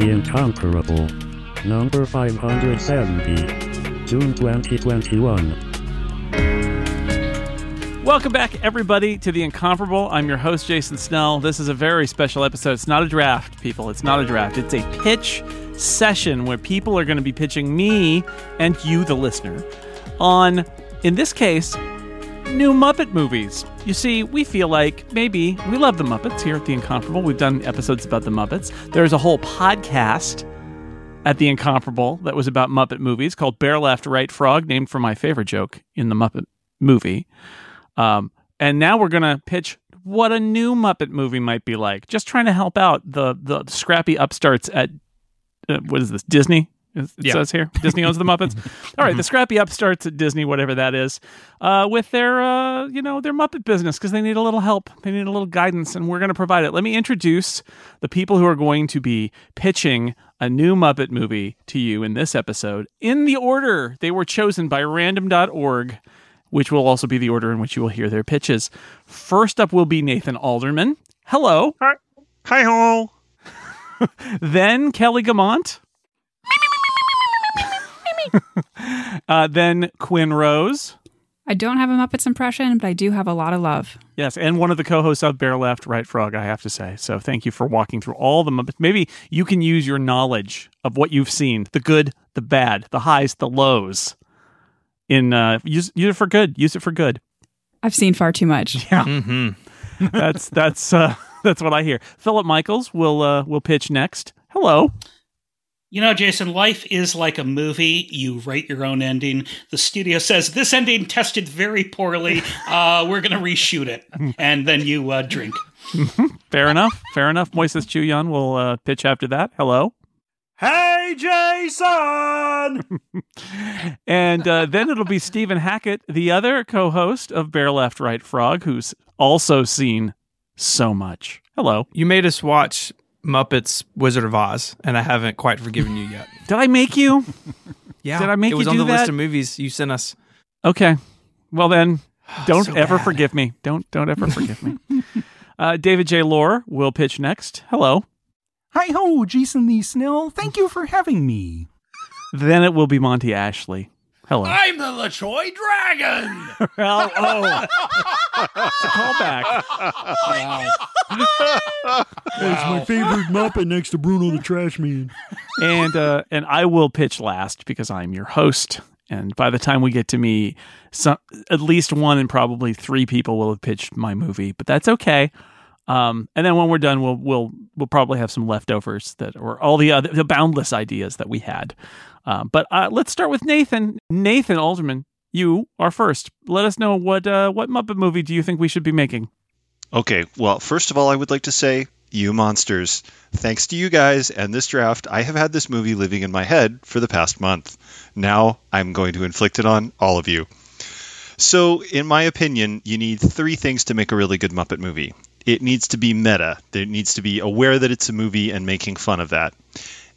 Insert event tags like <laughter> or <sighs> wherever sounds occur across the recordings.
The Incomparable. Number 570. June 2021. Welcome back, everybody, to The Incomparable. I'm your host, Jason Snell. This is a very special episode. It's not a draft, people. It's not a draft. It's a pitch session where people are going to be pitching me and you, the listener, on, in this case, new Muppet movies. You see, we feel like maybe we love the Muppets here at The Incomparable. We've done episodes about the Muppets. There's a whole podcast at The Incomparable that was about Muppet movies called Bear Left, Right Frog, named for my favorite joke in the Muppet movie. Um, and now we're going to pitch what a new Muppet movie might be like. Just trying to help out the, the scrappy upstarts at, uh, what is this, Disney? It Yeah. says here Disney owns the Muppets. <laughs> All right, the scrappy upstarts at Disney, whatever that is, uh, with their uh, you know their Muppet business because they need a little help, they need a little guidance, and we're going to provide it. Let me introduce the people who are going to be pitching a new Muppet movie to you in this episode in the order they were chosen by Random.org, which will also be the order in which you will hear their pitches. First up will be Nathan Alderman. Hello. Hi Hi ho. <laughs> Then Kelly Guimont. <laughs> uh, then Quinn Rose. I don't have a Muppets impression, but I do have a lot of love. Yes, and one of the co-hosts of Bear Left, Right Frog, I have to say. So thank you for walking through all the Muppets. Maybe you can use your knowledge of what you've seen, the good, the bad, the highs, the lows. In uh, use use it for good. Use it for good. I've seen far too much. <laughs> Yeah, Mm-hmm. that's that's uh, <laughs> that's what I hear. Philip Michaels will uh, will pitch next. Hello. You know, Jason, life is like a movie. You write your own ending. The studio says this ending tested very poorly. <laughs> Uh, we're going to reshoot it, and then you uh, drink. <laughs> Fair enough. Fair enough. Moises Chiullan will uh, pitch after that. Hello. Hey Jason. <laughs> And uh, then it'll be Stephen Hackett, the other co host of Bear Left, Right Frog, who's also seen so much. Hello. you made us watch Muppets Wizard of Oz, and I haven't quite forgiven you yet. <laughs> Did I make you? <laughs> Yeah. Did I make you? it was you on do the list of movies you sent us. Okay. Well then, <sighs> don't So ever bad. forgive me. Don't don't ever forgive me. <laughs> Uh, David J. Loehr will pitch next. Hello. Hi ho, Jason Lee Snell. Thank you for having me. Then it will be Monty Ashley. Hello. I'm the La Choy Dragon! Well, oh, it's a callback. It's my favorite Muppet next to Bruno the Trash Man. and uh, and I will pitch last because I'm your host. And by the time we get to me, some at least one and probably three people will have pitched my movie, but that's okay. Um, and then when we're done, we'll we'll we'll probably have some leftovers that or all the other the boundless ideas that we had. Um, but uh, let's start with Nathan. Nathan Alderman, you are first. Let us know what uh, what Muppet movie do you think we should be making? Okay, well, first of all, I would like to say, you monsters, thanks to you guys and this draft, I have had this movie living in my head for the past month. Now I'm going to inflict it on all of you. So, in my opinion, you need three things to make a really good Muppet movie. It needs to be meta. it needs to be aware that it's a movie and making fun of that.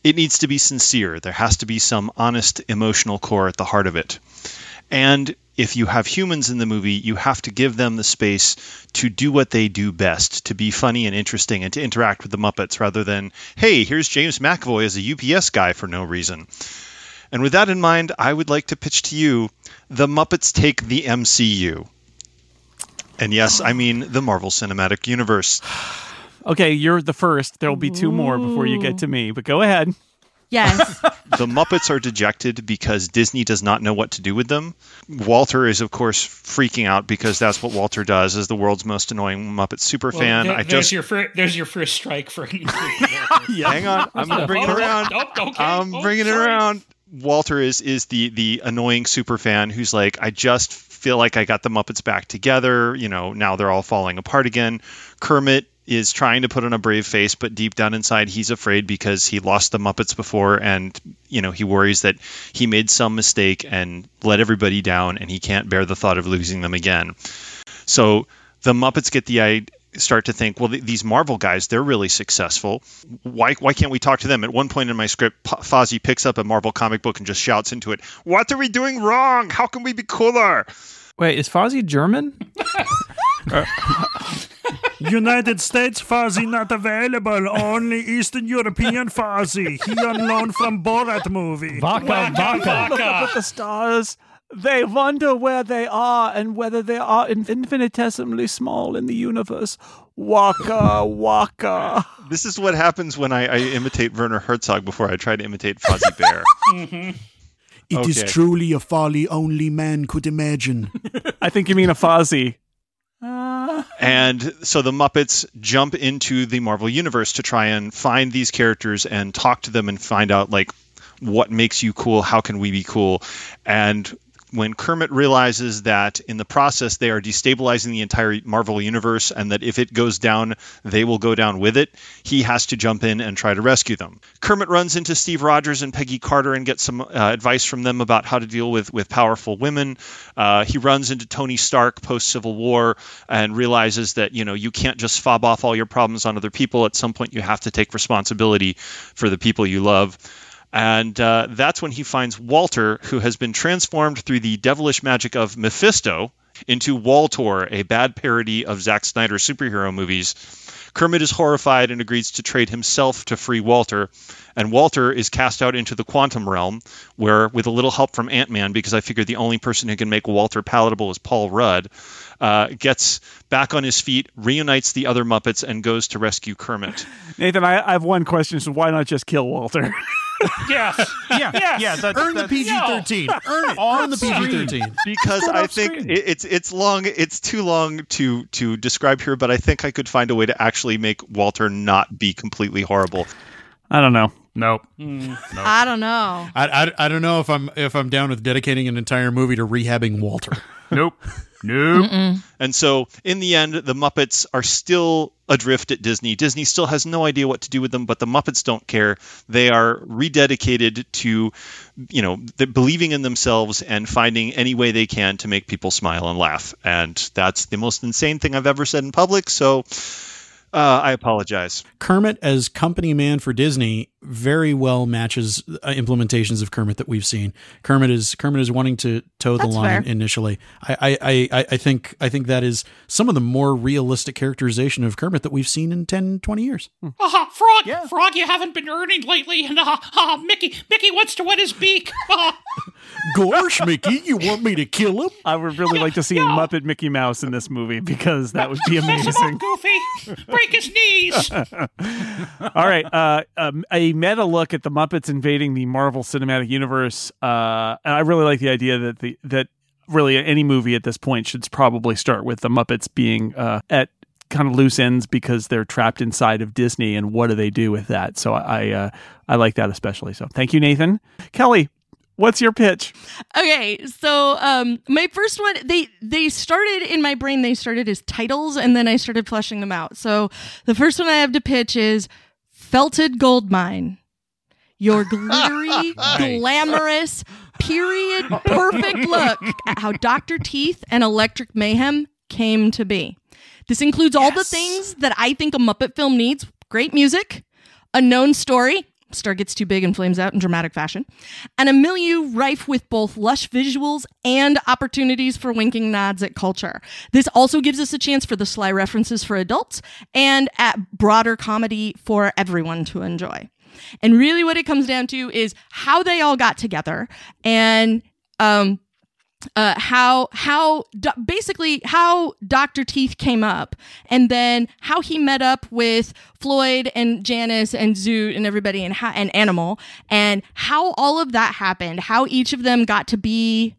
It needs to be sincere. There has to be some honest emotional core at the heart of it. And if you have humans in the movie, you have to give them the space to do what they do best, to be funny and interesting and to interact with the Muppets rather than, hey, here's James McAvoy as a UPS guy for no reason. And with that in mind, I would like to pitch to you The Muppets Take the MCU. And yes, I mean the Marvel Cinematic Universe. <sighs> Okay, you're the first. There will be two more before you get to me, but go ahead. Yes. <laughs> the Muppets are dejected because Disney does not know what to do with them. Walter is, of course, freaking out because that's what Walter does as the world's most annoying Muppet superfan. Well, there- I there's just your fir- there's your first strike for <laughs> hang on, I'm bringing it around. Nope, okay. I'm Oh, bringing it around. Walter is is the the annoying super fan who's like, I just feel like I got the Muppets back together. You know, now they're all falling apart again. Kermit is trying to put on a brave face, but deep down inside, he's afraid because he lost the Muppets before, and you know he worries that he made some mistake and let everybody down, and he can't bear the thought of losing them again. So the Muppets get the idea start to think, well, th- these Marvel guys, they're really successful. Why, why can't we talk to them? At one point in my script, P- Fozzie picks up a Marvel comic book and just shouts into it, What are we doing wrong? How can we be cooler? Wait, is Fozzie German? <laughs> <laughs> <laughs> United States Fuzzy not available. Only Eastern European Fuzzy. He on loan from Borat movie. Vodka, Waka, vodka. Look up at the stars. They wonder where they are and whether they are infinitesimally small in the universe. Waka waka. This is what happens when I, I imitate Werner Herzog before I try to imitate Fozzie Bear. <laughs> Mm-hmm. It is Okay. truly a folly only man could imagine. I think you mean a Fozzie. <laughs> And so the Muppets jump into the Marvel universe to try and find these characters and talk to them and find out like what makes you cool, how can we be cool? And when Kermit realizes that in the process they are destabilizing the entire Marvel universe and that if it goes down, they will go down with it, he has to jump in and try to rescue them. Kermit runs into Steve Rogers and Peggy Carter and gets some uh, advice from them about how to deal with, with powerful women. Uh, he runs into Tony Stark post Civil War and realizes that, you know, you can't just fob off all your problems on other people. At some point, you have to take responsibility for the people you love. And uh, that's when he finds Walter, who has been transformed through the devilish magic of Mephisto into Waltor, a bad parody of Zack Snyder's superhero movies. Kermit is horrified and agrees to trade himself to free Walter. And Walter is cast out into the quantum realm, where, with a little help from Ant Man, because I figured the only person who can make Walter palatable is Paul Rudd, uh, gets back on his feet, reunites the other Muppets, and goes to rescue Kermit. <laughs> Nathan, I, I have one question. So why not just kill Walter? <laughs> yeah, Yeah, Yes. yeah. That's, Earn the PG 13. Earn it. On the. PG 13. because I think it, it's it's long. It's too long to to describe here, but I think I could find a way to actually make Walter not be completely horrible. I don't know. Nope. I don't know. I, I, I don't know if I'm if I'm down with dedicating an entire movie to rehabbing Walter. <laughs> Nope. Nope. And so, in the end, the Muppets are still adrift at Disney. Disney still has no idea what to do with them, but the Muppets don't care. They are rededicated to, you know, believing in themselves and finding any way they can to make people smile and laugh. And that's the most insane thing I've ever said in public. So, uh, I apologize. Kermit as company man for Disney very well matches uh, implementations of Kermit that we've seen. Kermit is Kermit is wanting to toe the That's line fair. initially. I, I, I, I- I think I think that is some of the more realistic characterization of Kermit that we've seen in 10, 20 years. <laughs> Uh, Frog, Frog, you haven't been earning lately, and uh, uh, Mickey, Mickey wants to wet his beak. <laughs> Uh, Gosh, Mickey, you want me to kill him? I would really like to see a Muppet Mickey Mouse in this movie because that would be amazing. Goofy. <laughs> Break his knees. <laughs> All right, uh, um, a meta look at the Muppets invading the Marvel Cinematic Universe. Uh, and I really like the idea that the that really any movie at this point should probably start with the Muppets being uh, at kind of loose ends because they're trapped inside of Disney, and what do they do with that? So I uh, I like that especially. So thank you, Nathan. Kelly, what's your pitch? Okay, so um my first one they they started in my brain they started as titles and then I started fleshing them out. So the first one I have to pitch is Felted Gold Mine. Your <laughs> glittery, glamorous, period <laughs> perfect look at how Dr. Teeth and Electric Mayhem came to be. This includes all the things that I think a Muppet film needs. Great music, a known story, Star gets too big and flames out in dramatic fashion, and a milieu rife with both lush visuals and opportunities for winking nods at culture. This also gives us a chance for the sly references for adults and at broader comedy for everyone to enjoy. And really, what it comes down to is how they all got together and um, uh, how how do, basically how Doctor Teeth came up, and then how he met up with Floyd and Janice and Zoot and everybody and how, and Animal, and how all of that happened. How each of them got to be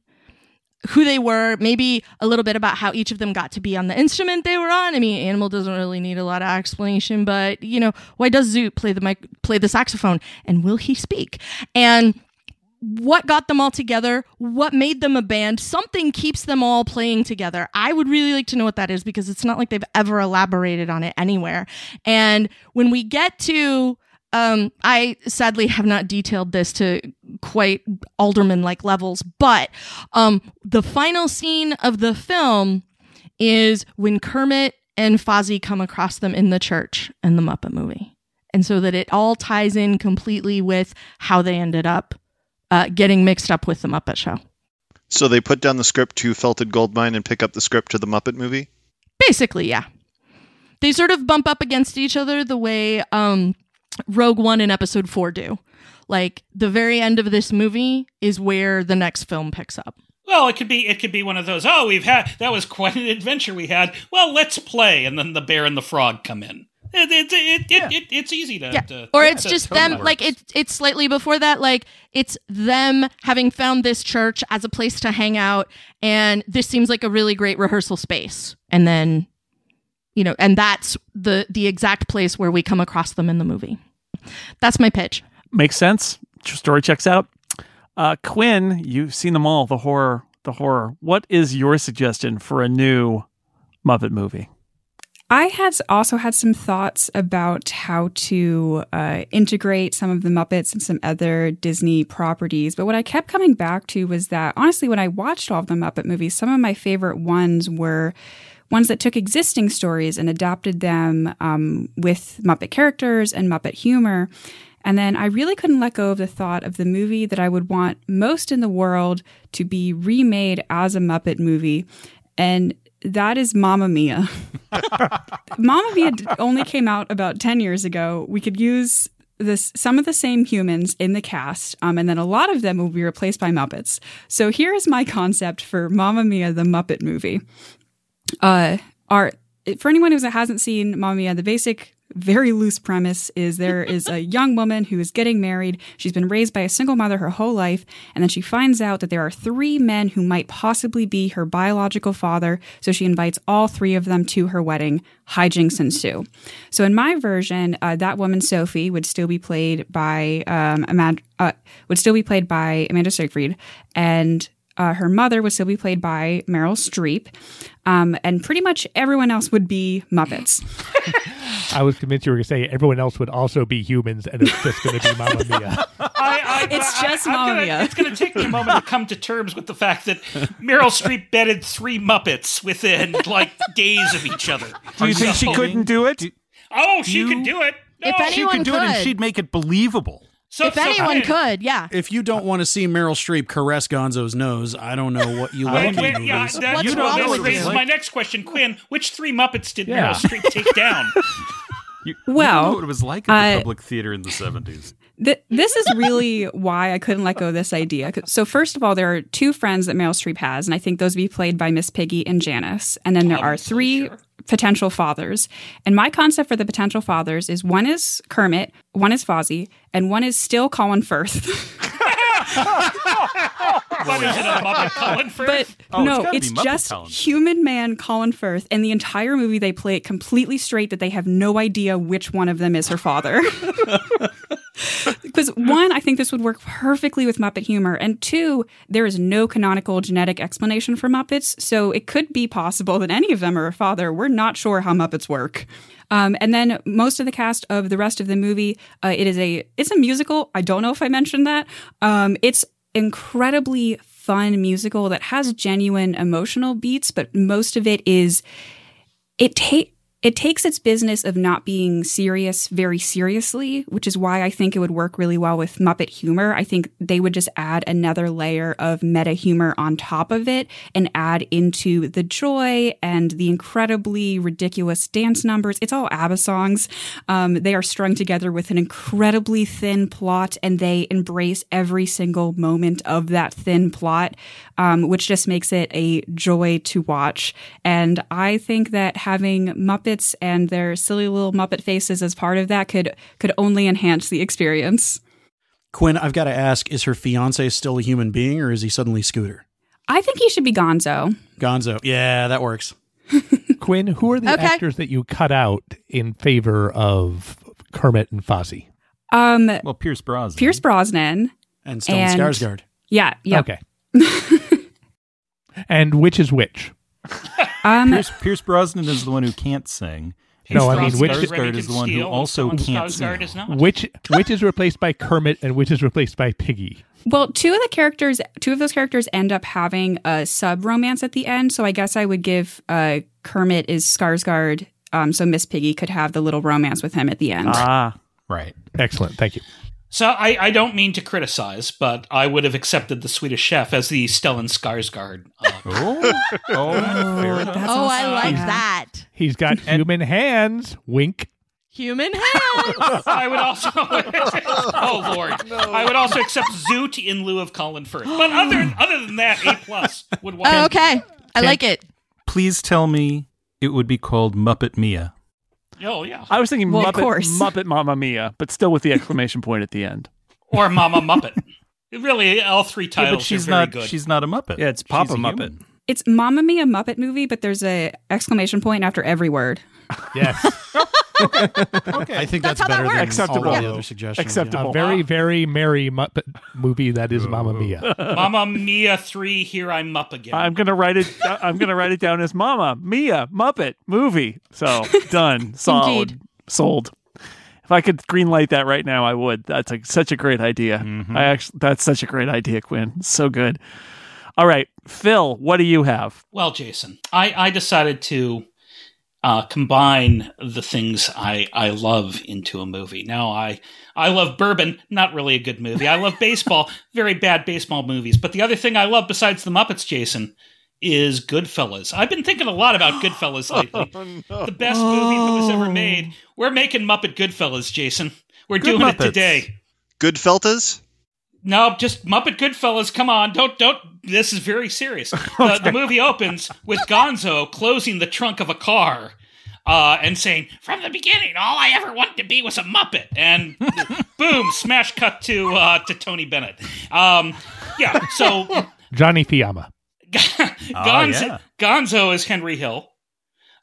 who they were, maybe a little bit about how each of them got to be on the instrument they were on. I mean, Animal doesn't really need a lot of explanation, but you know, why does Zoot play the mic, play the saxophone, and will he speak? And what got them all together, what made them a band, something keeps them all playing together. I would really like to know what that is because it's not like they've ever elaborated on it anywhere. And when we get to, um, I sadly have not detailed this to quite alderman like levels, but um, the final scene of the film is when Kermit and Fozzie come across them in the church in the Muppet movie. And so that it all ties in completely with how they ended up uh, getting mixed up with the Muppet Show. So they put down the script to Felted Goldmine and pick up the script to the Muppet movie. Basically, yeah. they sort of bump up against each other the way um, Rogue One and Episode Four do. Like the very end of this movie is where the next film picks up. Well, it could be it could be one of those. Oh, we've had that was quite an adventure we had. Well, let's play, and then the bear and the frog come in. It, it, it, it, it, it's easy to, Yeah. to or it's to- just them work. like it's it's slightly before that like it's them having found this church as a place to hang out and this seems like a really great rehearsal space and then you know and that's the the exact place where we come across them in the movie that's my pitch Makes sense. Story checks out. Uh, Quinn, you've seen them all. The horror, the horror. What is your suggestion for a new Muppet movie? I had also had some thoughts about how to uh, integrate some of the Muppets and some other Disney properties. But what I kept coming back to was that honestly, when I watched all of the Muppet movies, some of my favorite ones were ones that took existing stories and adapted them um, with Muppet characters and Muppet humor. And then I really couldn't let go of the thought of the movie that I would want most in the world to be remade as a Muppet movie. And that is Mamma Mia. <laughs> Mamma Mia only came out about 10 years ago. We could use this some of the same humans in the cast, um, and then a lot of them will be replaced by Muppets. So here is my concept for Mamma Mia, the Muppet movie. Uh, our, for anyone who hasn't seen Mamma Mia, the basic very loose premise is there <laughs> is a young woman who is getting married. She's been raised by a single mother her whole life, and then she finds out that there are three men who might possibly be her biological father. So she invites all three of them to her wedding. Hijinks ensue. So in my version, uh, that woman Sophie would still be played by um, Amanda, uh, would still be played by Amanda Seyfried, and uh, her mother would still be played by Meryl Streep, um, and pretty much everyone else would be Muppets. <laughs> I was convinced you were going to say everyone else would also be humans, and it's just going to be <laughs> Mamma Mia. I, I, It's I- just Mamma gonna- Mia. It's going to take me a moment to <laughs> come to terms with the fact that Meryl Streep bedded three Muppets within like days of each other. Do you think she couldn't do it? Oh, she You- could do it. No, If She anyone could do it, and could. she'd make it believable. So, if so anyone Quinn, could yeah If you don't want to see Meryl Streep caress Gonzo's nose, I don't know what you Wait, like in wait, yeah, movies. that, What's you know, wrong this with raises you? my next question, Quinn. Which three Muppets did Yeah. Meryl Streep take <laughs> down? You, Well, you know what it was like at the uh, public theater in the 70s. Th- this is really why I couldn't let go of this idea. So, first of all, there are two friends that Meryl Streep has, and I think those would be played by Miss Piggy and Janice. And then there are three sure. Potential fathers. And my concept for the potential fathers is one is Kermit, one is Fozzie, and one is still Colin Firth. <laughs> What is it, a Muppet Colin Firth? But Oh, no, gotta it's just Colin human man Colin Firth, and the entire movie they play it completely straight that they have no idea which one of them is her father. <laughs> Because one, I think this would work perfectly with Muppet humor, and two, there is no canonical genetic explanation for Muppets, so it could be possible that any of them are a father. We're not sure how Muppets work. Um, and then most of the cast of the rest of the movie, uh, it is a it's a musical. I don't know if I mentioned that. Um, it's incredibly fun musical that has genuine emotional beats, but most of it is it take it takes its business of not being serious very seriously, which is why I think it would work really well with Muppet humor. I think they would just add another layer of meta humor on top of it and add into the joy and the incredibly ridiculous dance numbers. It's all ABBA songs. Um, they are strung together with an incredibly thin plot and they embrace every single moment of that thin plot, um, which just makes it a joy to watch. And I think that having Muppets and their silly little Muppet faces as part of that could could only enhance the experience. Quinn, I've got to ask: Is her fiance still a human being, or is he suddenly Scooter? I think he should be Gonzo. Gonzo. Yeah, that works. <laughs> <laughs> Quinn, who are the Okay. actors that you cut out in favor of Kermit and Fozzie? Um, Well, Pierce Brosnan. Pierce Brosnan. And Stellan And- Skarsgård. Yeah, yeah. Okay. <laughs> and which is which? <laughs> Um, Pierce, Pierce Brosnan is the one who can't sing. No, I mean, which- Skarsgård is the one who also can't Skarsgård sing. is. Which which is replaced by Kermit and which is replaced by Piggy? Well, two of the characters, two of those characters end up having a sub romance at the end. So I guess I would give uh, Kermit is Skarsgård, um, so Miss Piggy could have the little romance with him at the end. Ah, Right. Excellent. Thank you. So I, I don't mean to criticize, but I would have accepted the Swedish Chef as the Stellan Skarsgård. Uh, Oh, oh, oh i like Yeah. that that. He's got human hands. Wink. Human hands. <laughs> I would also. <laughs> oh lord! I would also accept Zoot in lieu of Colin Firth. But other <gasps> other than that, A plus would walk. Oh, okay. I like it. Please tell me it would be called Muppet Mia. Oh yeah. I was thinking Well, of Muppet, course. <laughs> Muppet Mamma Mia, but still with the exclamation point at the end. Or Mama Muppet. Really, all three Yeah, titles but she's are very not. good. She's not a Muppet. Yeah, it's She's Papa a Muppet. human. It's Mamma Mia Muppet movie, but there's a exclamation point after every word. Yes. <laughs> I think That's that's, how that better than works. Acceptable. all Yeah. the other suggestions. Acceptable. a very, very merry Muppet movie that is Mamma Mia. <laughs> Mama Mia three. Here I'm up again. I'm gonna write it. I'm gonna write it down as Mama Mia Muppet movie. So done, <laughs> solid, Indeed. sold. If I could greenlight that right now, I would. That's a, such a great idea. Mm-hmm. I actually, that's such a great idea, Quinn. So good. All right, Phil, what do you have? Well, Jason, I, I decided to uh, combine the things I, I love into a movie. Now, I I love bourbon, not really a good movie. I love baseball, <laughs> very bad baseball movies. But the other thing I love besides the Muppets, Jason, is Goodfellas. I've been thinking a lot about Goodfellas <gasps> lately. The best movie that was ever made. We're making Muppet Goodfellas, Jason. We're Good doing it Muppets. today. Goodfeltas? No, just Muppet Goodfellas. Come on, don't don't. This is very serious. The, the movie opens with Gonzo closing the trunk of a car. Uh, and saying, from the beginning, all I ever wanted to be was a Muppet. And <laughs> boom, smash cut to uh, to Tony Bennett. Um, yeah, so <laughs> Johnny Fiama. <laughs> Gonzo, yeah. Gonzo is Henry Hill.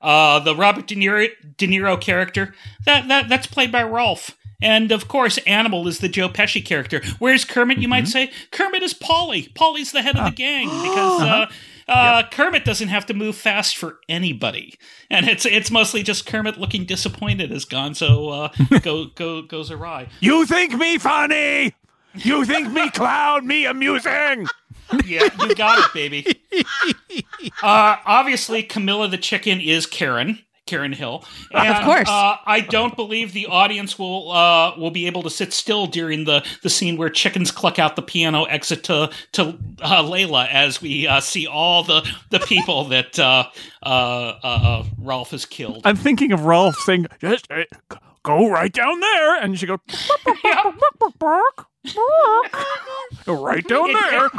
Uh, the Robert De Niro, De Niro character that, that that's played by Rowlf, and of course, Animal is the Joe Pesci character. Where's Kermit? You might say Kermit is Paulie. Paulie's the head of the gang because <gasps> uh, uh, Kermit doesn't have to move fast for anybody, and it's it's mostly just Kermit looking disappointed as Gonzo uh, <laughs> go go goes awry. You think me funny? You think me <laughs> clown? Me amusing? yeah, you got it, baby. <laughs> Uh, obviously, Camilla the chicken is Karen. Karen Hill, <laughs> and, Of course. Uh, I don't believe the audience will uh, will be able to sit still during the, the scene where chickens cluck out the piano exit to to uh, Layla as we uh, see all the the people <laughs> that uh, uh, uh, Rowlf has killed. I'm thinking of Rowlf saying, "Just uh, go right down there," and she <laughs> go, "Right down there."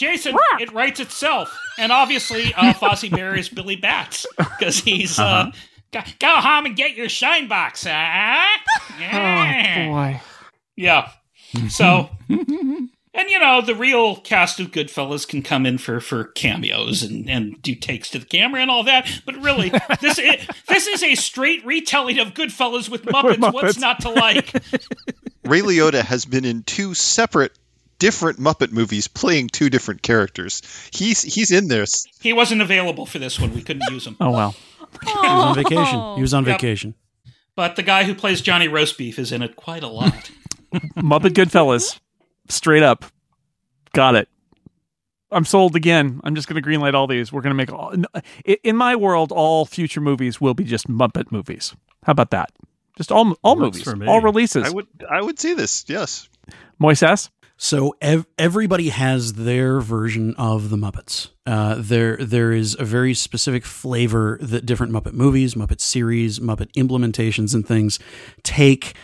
It- Jason, it writes itself, and obviously, uh, <laughs> Fozzie marries Billy Batts because he's uh, go, go home and get your shine box, huh? <laughs> Yeah. Oh boy. Yeah. So, <laughs> and you know, the real cast of Goodfellas can come in for for cameos and and do takes to the camera and all that. But really, this is, this is a straight retelling of Goodfellas with Muppets. What's Muppets. not to like? Ray Liotta has been in two separate different Muppet movies playing two different characters. He's he's in this. He wasn't available for this one. We couldn't use him. <laughs> Oh well. He was on vacation. He was on Yep. vacation. But the guy who plays Johnny Roastbeef is in it quite a lot. <laughs> Muppet Goodfellas, straight up, got it. I'm sold again. I'm just going to greenlight all these. We're going to make all. in- In my world, all future movies will be just Muppet movies. How about that? Just all all Works movies, for me. all releases. I would I would see this. Yes. Moises, So ev- everybody has their version of the Muppets. Uh, there, there is a very specific flavor that different Muppet movies, Muppet series, Muppet implementations, and things take,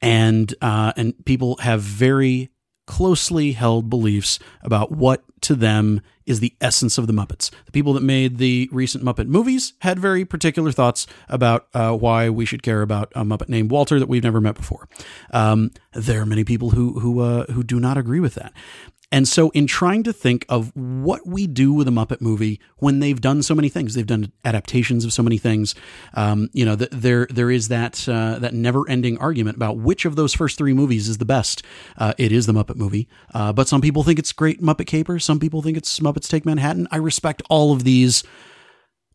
and uh, and people have very closely held beliefs about what to them is the essence of the Muppets. The people that made the recent Muppet movies had very particular thoughts about uh, why we should care about a Muppet named Walter that we've never met before. Um, there are many people who who uh, who do not agree with that. And so, in trying to think of what we do with a Muppet movie when they've done so many things, they've done adaptations of so many things. Um, you know, th- there there is that uh, that never ending argument about which of those first three movies is the best. Uh, it is the Muppet movie, uh, but some people think it's great Muppet Caper. Some people think it's Muppets Take Manhattan. I respect all of these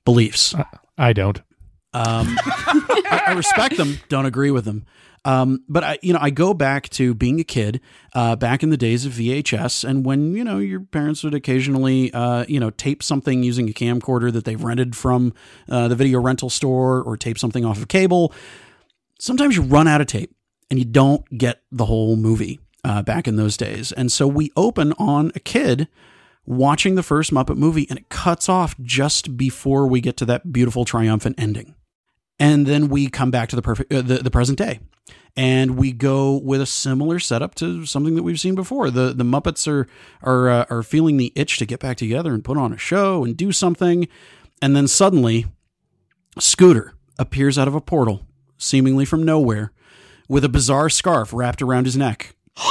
beliefs. I don't. Um, <laughs> I, I respect them, don't agree with them. Um, but I, you know, I go back to being a kid, uh, back in the days of VHS, and when you know your parents would occasionally, uh, you know, tape something using a camcorder that they've rented from uh, the video rental store, or tape something off of cable. Sometimes you run out of tape, and you don't get the whole movie uh, back in those days. And so we open on a kid watching the first Muppet movie, and it cuts off just before we get to that beautiful triumphant ending. and then we come back to the perfect uh, the, the present day and we go with a similar setup to something that we've seen before. The the Muppets are are uh, are feeling the itch to get back together and put on a show and do something, and then suddenly, Scooter appears out of a portal, seemingly from nowhere, with a bizarre scarf wrapped around his neck, <gasps>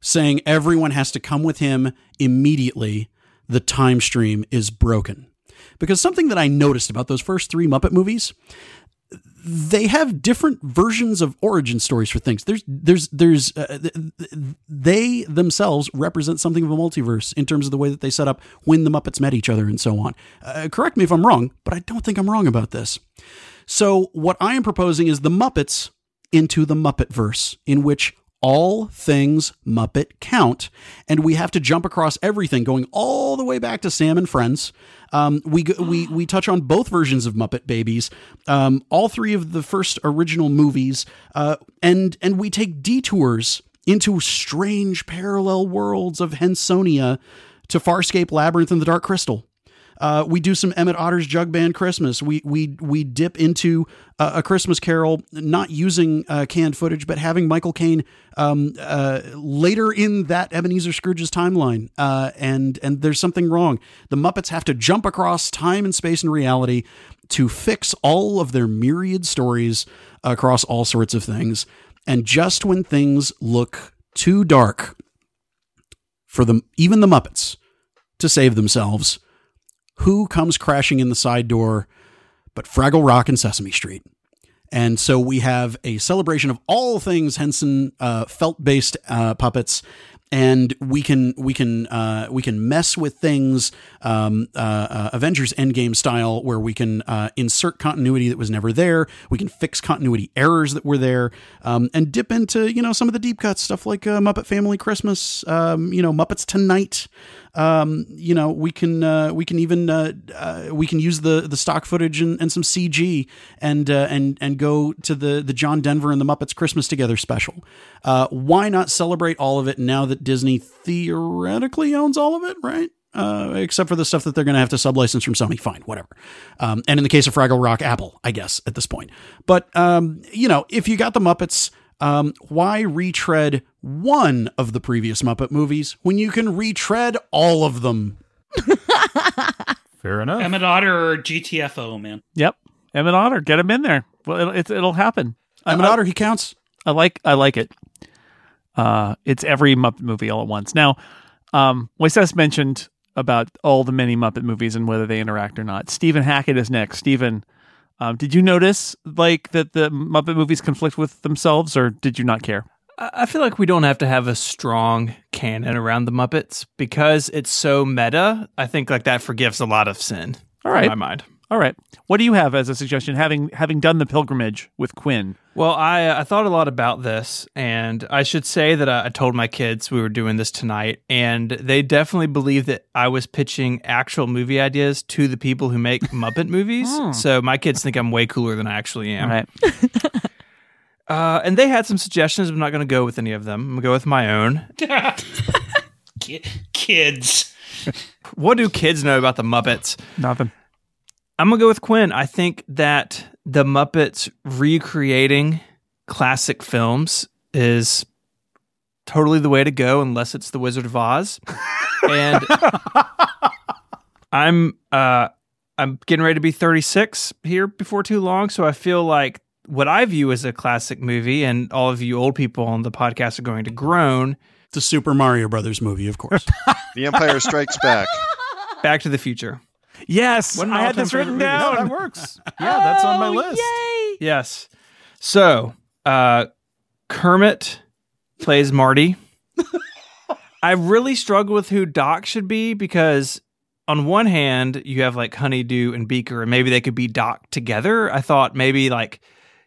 saying everyone has to come with him immediately. The time stream is broken. Because something that I noticed about those first three Muppet movies they have different versions of origin stories for things. There's there's there's uh, they themselves represent something of a multiverse in terms of the way that they set up when the Muppets met each other and so on. Uh, correct me if I'm wrong, but I don't think I'm wrong about this. So what I am proposing is the Muppets into the Muppet verse, in which all things Muppet count. And we have to jump across everything, going all the way back to Sam and Friends. Um, we, we, we touch on both versions of Muppet Babies, um, all three of the first original movies, uh, and, and we take detours into strange parallel worlds of Hensonia to Farscape Labyrinth and the Dark Crystal. Uh, we do some Emmett Otter's Jug Band Christmas. We we we dip into uh, a Christmas Carol, not using uh, canned footage, but having Michael Caine um, uh, later in that Ebenezer Scrooge's timeline. Uh, and and there's something wrong. The Muppets have to jump across time and space and reality to fix all of their myriad stories across all sorts of things. And just when things look too dark for them, even the Muppets, to save themselves who comes crashing in the side door but Fraggle Rock and Sesame Street? And so we have a celebration of all things Henson uh, felt based uh, puppets. And we can we can uh, we can mess with things um, uh, uh, Avengers Endgame style, where we can uh, insert continuity that was never there. We can fix continuity errors that were there, um, and dip into you know some of the deep cuts stuff like Muppet Family Christmas, um, you know Muppets Tonight, um, you know, we can uh, we can even uh, uh, we can use the the stock footage and, and some CG and uh, and and go to the the John Denver and the Muppets Christmas Together special. Uh, why not celebrate all of it now that Disney theoretically owns all of it, right? Uh, except for the stuff that they're going to have to sublicense from Sony. Fine, whatever. Um, and in the case of Fraggle Rock, Apple, I guess at this point. But um, you know, if you got the Muppets um, why retread one of the previous Muppet movies when you can retread all of them? Fair enough. Emmett Otter or GTFO, man. Yep, Emmett Otter, get him in there. Well, it'll, it, it'll happen. Emmett Otter, he counts. I like I like it. Uh, it's every Muppet movie all at once. Now, um, Moises mentioned about all the many Muppet movies and whether they interact or not. Stephen Hackett is next. Stephen, um, did you notice like that the Muppet movies conflict with themselves, or did you not care? I feel like we don't have to have a strong canon around the Muppets because it's so meta. I think like that forgives a lot of sin. All right, in my mind. All right. What do you have as a suggestion? Having having done the pilgrimage with Quinn. Well, I I thought a lot about this, and I should say that I, I told my kids we were doing this tonight, and they definitely believe that I was pitching actual movie ideas to the people who make <laughs> Muppet movies. Hmm. So my kids think I'm way cooler than I actually am. Right. <laughs> Uh, and they had some suggestions. I'm not going to go with any of them. I'm going to go with my own. <laughs> Kids. What do kids know about the Muppets? Nothing. I'm gonna go with Quinn. I think that the Muppets recreating classic films is totally the way to go, unless it's The Wizard of Oz. <laughs> and I'm uh, I'm getting ready to be 36 here before too long, so I feel like what I view as a classic movie, and all of you old people on the podcast are going to groan. The Super Mario Brothers movie, of course. <laughs> The Empire Strikes Back. Back to the Future. Yes, I had this written down. No, that works. <laughs> Yeah, that's on my Oh, list. Yay! Yes. So, uh, Kermit plays Marty. <laughs> I really struggle with who Doc should be because, on one hand, you have like Honeydew and Beaker, and maybe they could be Doc together. I thought maybe like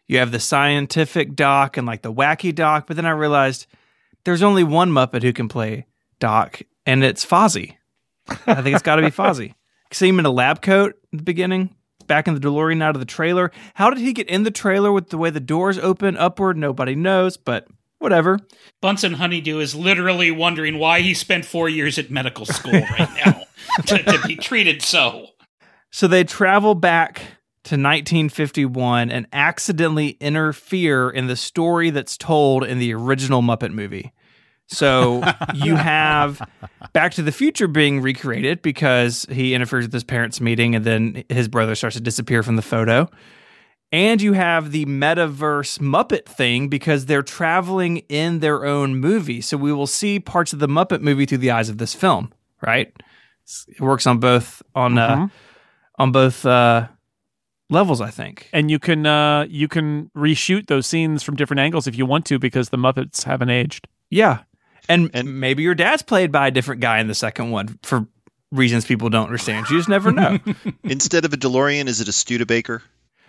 you have the scientific Doc and like the wacky Doc, but then I realized there's only one Muppet who can play Doc, and it's Fozzie. I think it's got to be <laughs> Fozzie. See him in a lab coat at the beginning, back in the DeLorean out of the trailer. How did he get in the trailer with the way the doors open upward? Nobody knows, but whatever. Bunsen Honeydew is literally wondering why he spent four years at medical school right now <laughs> to, to be treated so. So they travel back to 1951 and accidentally interfere in the story that's told in the original Muppet movie. So you <laughs> have Back to the Future being recreated because he interferes with his parents' meeting and then his brother starts to disappear from the photo. And you have the metaverse Muppet thing because they're traveling in their own movie. So we will see parts of the Muppet movie through the eyes of this film, right? It works on both on uh, Mhm. on both uh, levels, I think. And you can uh, you can reshoot those scenes from different angles if you want to because the Muppets haven't aged. Yeah. And, maybe your dad's played by a different guy in the second one for reasons people don't understand. You just never know. <laughs> Instead of a DeLorean, is it a Studebaker?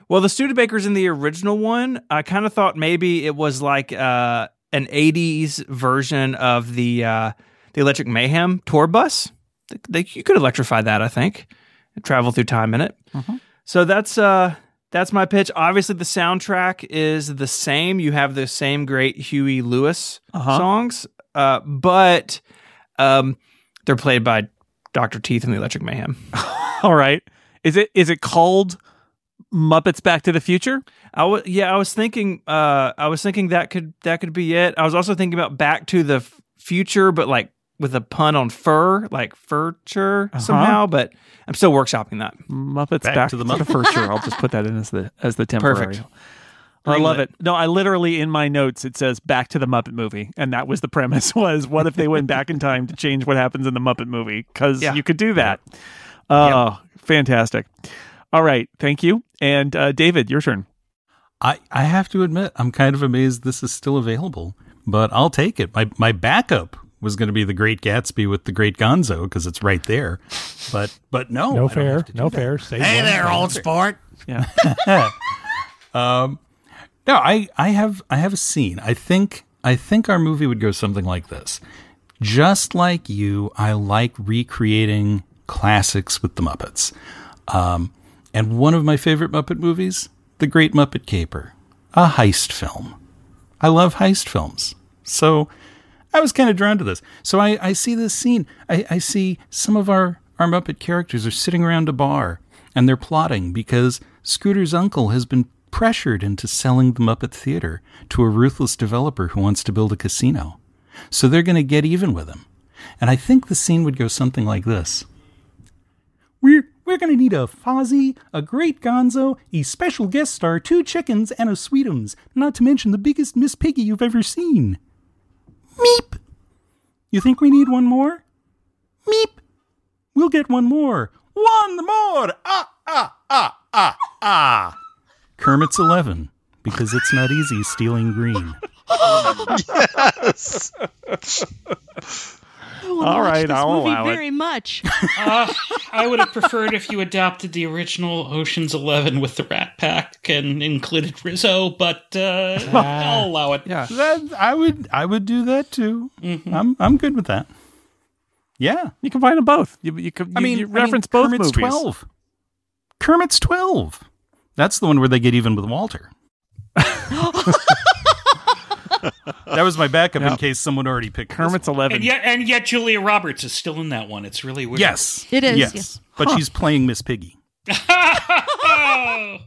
well, the Studebakers in the original one, I kind of thought maybe it was like uh, an 80s version of the uh, the Electric Mayhem tour bus. They, you could electrify that, I think, and travel through time in it. So that's uh that's my pitch. Obviously, the soundtrack is the same. You have the same great Huey Lewis Uh-huh. songs, uh, but um, they're played by Doctor Teeth and the Electric Mayhem. <laughs> All right. Is it is it called Muppets Back to the Future? I was yeah, I was thinking uh, I was thinking that could that could be it. I was also thinking about Back to the F- Future, but like with a pun on fur, like furniture Uh-huh. somehow. But I'm still workshopping that. Muppets Back Back, to to the the, Muppets. Future. <laughs> I'll just put that in as the as the temporary. Perfect. I love it. No, I literally in my notes it says Back to the Muppet movie, and that was the premise. <laughs> Was what if they went back in time to change what happens in the Muppet movie? Because Yeah. you could do that. Oh, fantastic! All right, thank you. And uh, David, your turn. I, I have to admit, I'm kind of amazed this is still available, but I'll take it. My my backup was going to be the Great Gatsby with the Great Gonzo because it's right there, but but no, no I fair. have to do No that. fair. Save Hey there, old sport. Yeah. <laughs> <laughs> Um, no, I, I have I have a scene. I think I think our movie would go something like this. Just like you, I like recreating classics with the Muppets. Um, and one of my favorite Muppet movies, The Great Muppet Caper, a heist film. I love heist films. So I was kind of drawn to this. So I, I see this scene. I, I see some of our, our Muppet characters are sitting around a bar and they're plotting because Scooter's uncle has been pressured into selling the Muppet Theater to a ruthless developer who wants to build a casino. So they're going to get even with him. And I think the scene would go something like this. We're we're gonna need a Fozzie, a great Gonzo, a special guest star, two chickens, and a Sweetums, not to mention the biggest Miss Piggy you've ever seen. Meep. You think we need one more? Meep. We'll get one more. One more. Ah ah ah ah ah. Kermit's eleven because it's not easy stealing green. yes. <laughs> I wanna All watch right, this I'll movie allow it. very much. <laughs> Uh, I would have preferred if you adopted the original Ocean's Eleven with the Rat Pack and included Rizzo, but uh, <laughs> I'll allow it. Yeah. That, I would I would do that too. Mhm. I'm I'm good with that. Yeah. You can find them both. You, you, can, I mean, you I mean, reference both Kermit's movies. twelve. Kermit's twelve. That's the one where they get even with Walter. <laughs> that was my backup in case someone already picked this Kermit's one. eleven. And yet, and yet, Julia Roberts is still in that one. It's really weird. Yes, It is, Yes, yes. but she's playing Miss Piggy. <laughs> I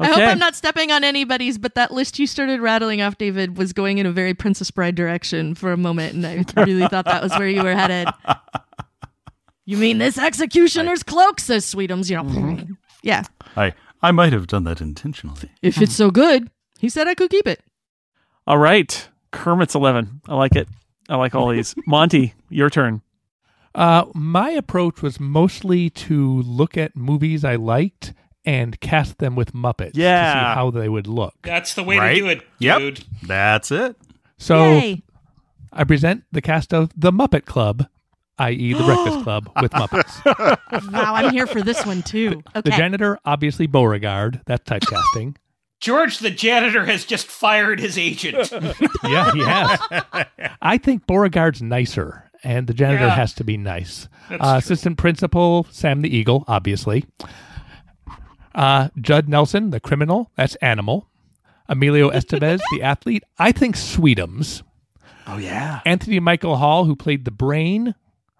hope I'm not stepping on anybody's, but that list you started rattling off, David, was going in a very Princess Bride direction for a moment, and I really thought that was where you were headed. <laughs> You mean this executioner's cloak, says Sweetums, you know. Mm-hmm. Yeah. I I might have done that intentionally. If it's so good, he said I could keep it. All right, Kermit's eleven. I like it. I like all these. <laughs> Monty, your turn. Uh, my approach was mostly to look at movies I liked and cast them with Muppets to Yeah. see how they would look. That's the way Right? to do it, Yep. dude. That's it. So Yay. I present the cast of The Muppet Club, i.e., The Breakfast <gasps> Club with Muppets. <laughs> Wow, I'm here for this one too. The janitor, obviously Beauregard. That's typecasting. George, the janitor, has just fired his agent. <laughs> yeah, he has. I think Beauregard's nicer, and the janitor Yeah. has to be nice. Uh, assistant principal Sam the Eagle, obviously. Uh, Judd Nelson, the criminal. That's Animal. Emilio Estevez, the athlete. I think Sweetums. Oh yeah. Anthony Michael Hall, who played the brain.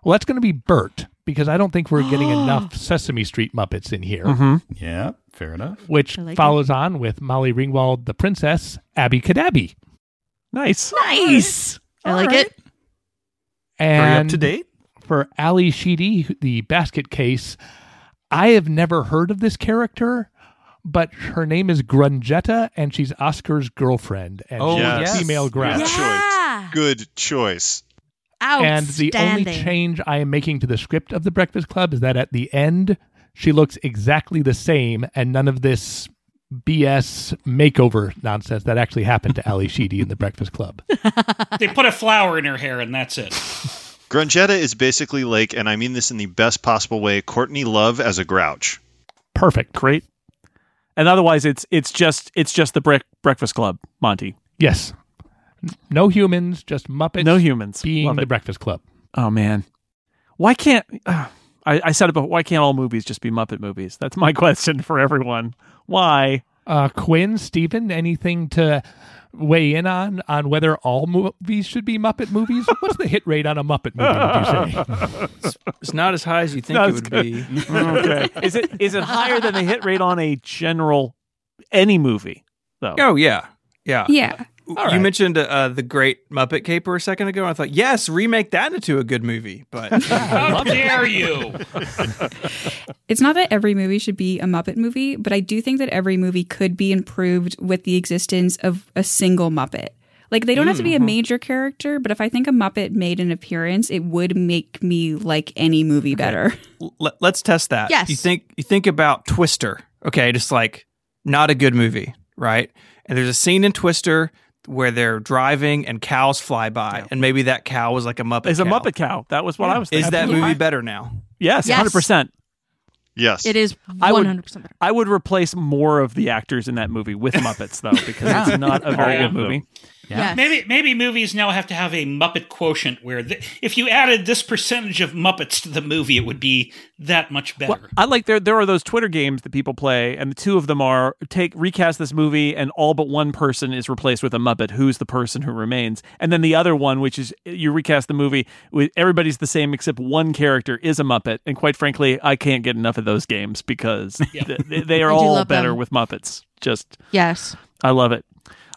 Well, that's going to be Bert because I don't think we're getting <gasps> enough Sesame Street Muppets in here. Mm-hmm. Yeah, fair enough. Which like follows on with Molly Ringwald, the princess, Abby Cadabby. Nice. Nice. I like it. Very And up to date. for Ally Sheedy, the basket case, I have never heard of this character, but her name is Grungetta, and she's Oscar's girlfriend, and Oh, she's yes. a female Grouch. Good Yeah. choice. Good choice. And the only change I am making to the script of The Breakfast Club is that at the end, she looks exactly the same, and none of this BS makeover nonsense that actually happened to Ally Sheedy in The Breakfast Club. <laughs> They put a flower in her hair, and that's it. Grungetta is basically like, and I mean this in the best possible way, Courtney Love as a grouch. Perfect. Great. And otherwise, it's it's just it's just the Bre- Breakfast Club, Monty. Yes. N- No humans, just Muppets. No humans. being Love The it. Breakfast Club. Oh man, why can't uh, I, I said it? But why can't all movies just be Muppet movies? That's my <laughs> question for everyone. Why? Uh, Quinn, Stephen, anything to weigh in on on whether all movies should be Muppet movies? <laughs> What's the hit rate on a Muppet movie? Would you say? <laughs> It's not as high as you think Not it would good. be. okay, is it is it higher than the hit rate on a general any movie though? Oh yeah, yeah. Yeah. You mentioned uh, the Great Muppet Caper a second ago. I thought, yes, remake that into a good movie. But <laughs> How dare you? It's not that every movie should be a Muppet movie, but I do think that every movie could be improved with the existence of a single Muppet. Like they don't have to be a major character, but if I think a Muppet made an appearance, it would make me like any movie better. let, us test that. Yes. You think you think about Twister. Okay, just like not a good movie, right? And there's a scene in Twister where they're driving and cows fly by, and maybe that cow was like a Muppet. It's a. Muppet cow. That was what I was. Is that Absolutely. movie better now? Yes, Yes. hundred percent. Yes. It is I would- 100% better. I would replace more of the actors in that movie with Muppets though, because it's not a very All good of them. movie. Yes. Maybe maybe movies now have to have a Muppet quotient where th- if you added this percentage of Muppets to the movie, it would be that much better. Well, I like there. There are those Twitter games that people play, and the two of them are take recast this movie, and all but one person is replaced with a Muppet. Who's the person who remains? And then the other one, which is you recast the movie with everybody's the same except one character is a Muppet. And quite frankly, I can't get enough of those games because th- they, <laughs> are all better them. with Muppets. Just Yes. I love it.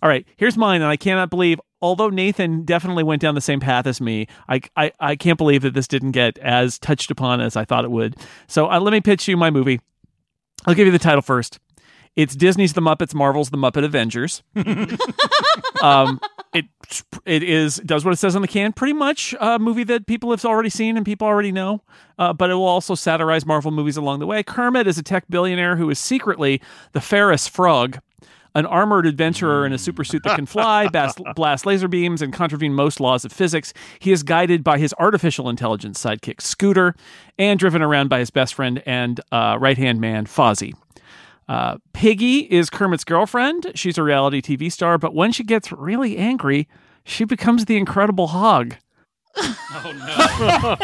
All right, here's mine, and I cannot believe. Although Nathan definitely went down the same path as me, I I, I can't believe that this didn't get as touched upon as I thought it would. So uh, let me pitch you my movie. I'll give you the title first. It's Disney's The Muppets, Marvel's The Muppet Avengers. <laughs> um, it it is does what it says on the can. Pretty much a movie that people have already seen and people already know. Uh, but it will also satirize Marvel movies along the way. Kermit is a tech billionaire who is secretly the Ferrous Frog, an armored adventurer in a supersuit that can fly, <laughs> blast, blast laser beams, and contravene most laws of physics. He is guided by his artificial intelligence sidekick Scooter, and driven around by his best friend and uh, right hand man Fozzie. Uh, Piggy is Kermit's girlfriend. She's a reality TV star, but when she gets really angry, she becomes the Incredible Hog. oh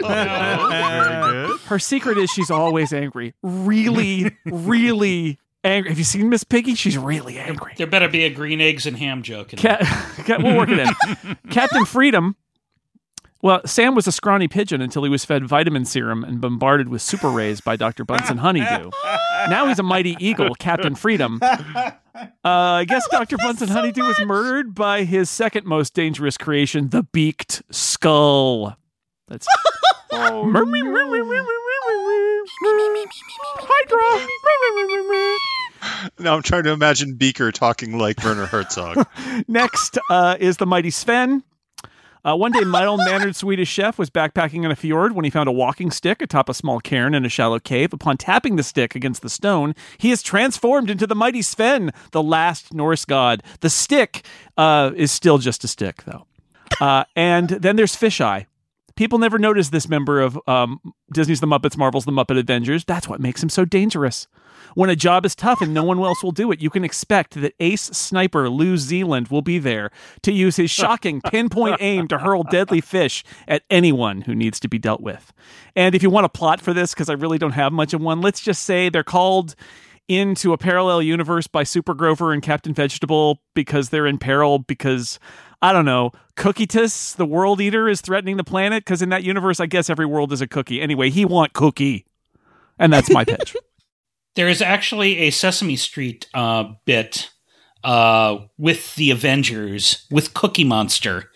no! Very <laughs> good. Her secret is she's always angry. Really, really angry. Have you seen Miss Piggy? She's really angry. There better be a green eggs and ham joke. In there. <laughs> Cat, Cat, we'll work it in. <laughs> Captain Freedom. Well, Sam was a scrawny pigeon until he was fed vitamin serum and bombarded with super rays by Dr. Bunsen Honeydew. Now he's a mighty eagle, Captain Freedom. Uh, I guess Dr. Bunsen Honeydew was murdered by his second most dangerous creation, the beaked skull. That's <laughs> Hydra. Now I'm trying to imagine Beaker talking like Werner Herzog. <laughs> Next uh, is the mighty Sven. Uh, one day, mild <laughs> mannered Swedish chef was backpacking in a fjord when he found a walking stick atop a small cairn in a shallow cave. Upon tapping the stick against the stone, he is transformed into the mighty Sven, the last Norse god. The stick uh, is still just a stick, though. Uh, and then there's Fisheye. People never notice this member of um, Disney's The Muppets, Marvel's The Muppet Avengers. That's what makes him so dangerous. When a job is tough and no one else will do it, you can expect that ace sniper Lew Zealand will be there to use his shocking <laughs> pinpoint aim to hurl deadly fish at anyone who needs to be dealt with. And if you want a plot for this, because I really don't have much of one, let's just say they're called into a parallel universe by Super Grover and Captain Vegetable because they're in peril because I don't know, Cookietus, the world eater, is threatening the planet? Because in that universe, I guess every world is a cookie. Anyway, he want cookie. And that's my pitch. <laughs> There is actually a Sesame Street uh, bit uh, with the Avengers with Cookie Monster,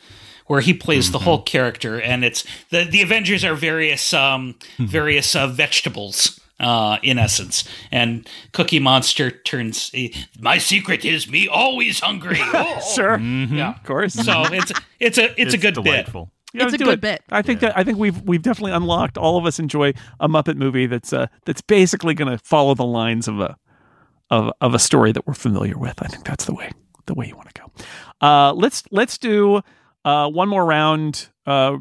where he plays the whole character, and it's the the Avengers are various um, <laughs> various uh, vegetables. Uh, in essence, and Cookie Monster turns. eh, My secret is me always hungry. <laughs> Oh. sure. Yeah, Of course. So it's it's a it's, a good delightful. You gotta It's a good it. bit. I think that I think we've we've definitely unlocked. All of us enjoy a Muppet movie that's uh that's basically going to follow the lines of a of of a story that we're familiar with. I think that's the way the way you want to go. Uh, let's let's do uh one more round. Uh,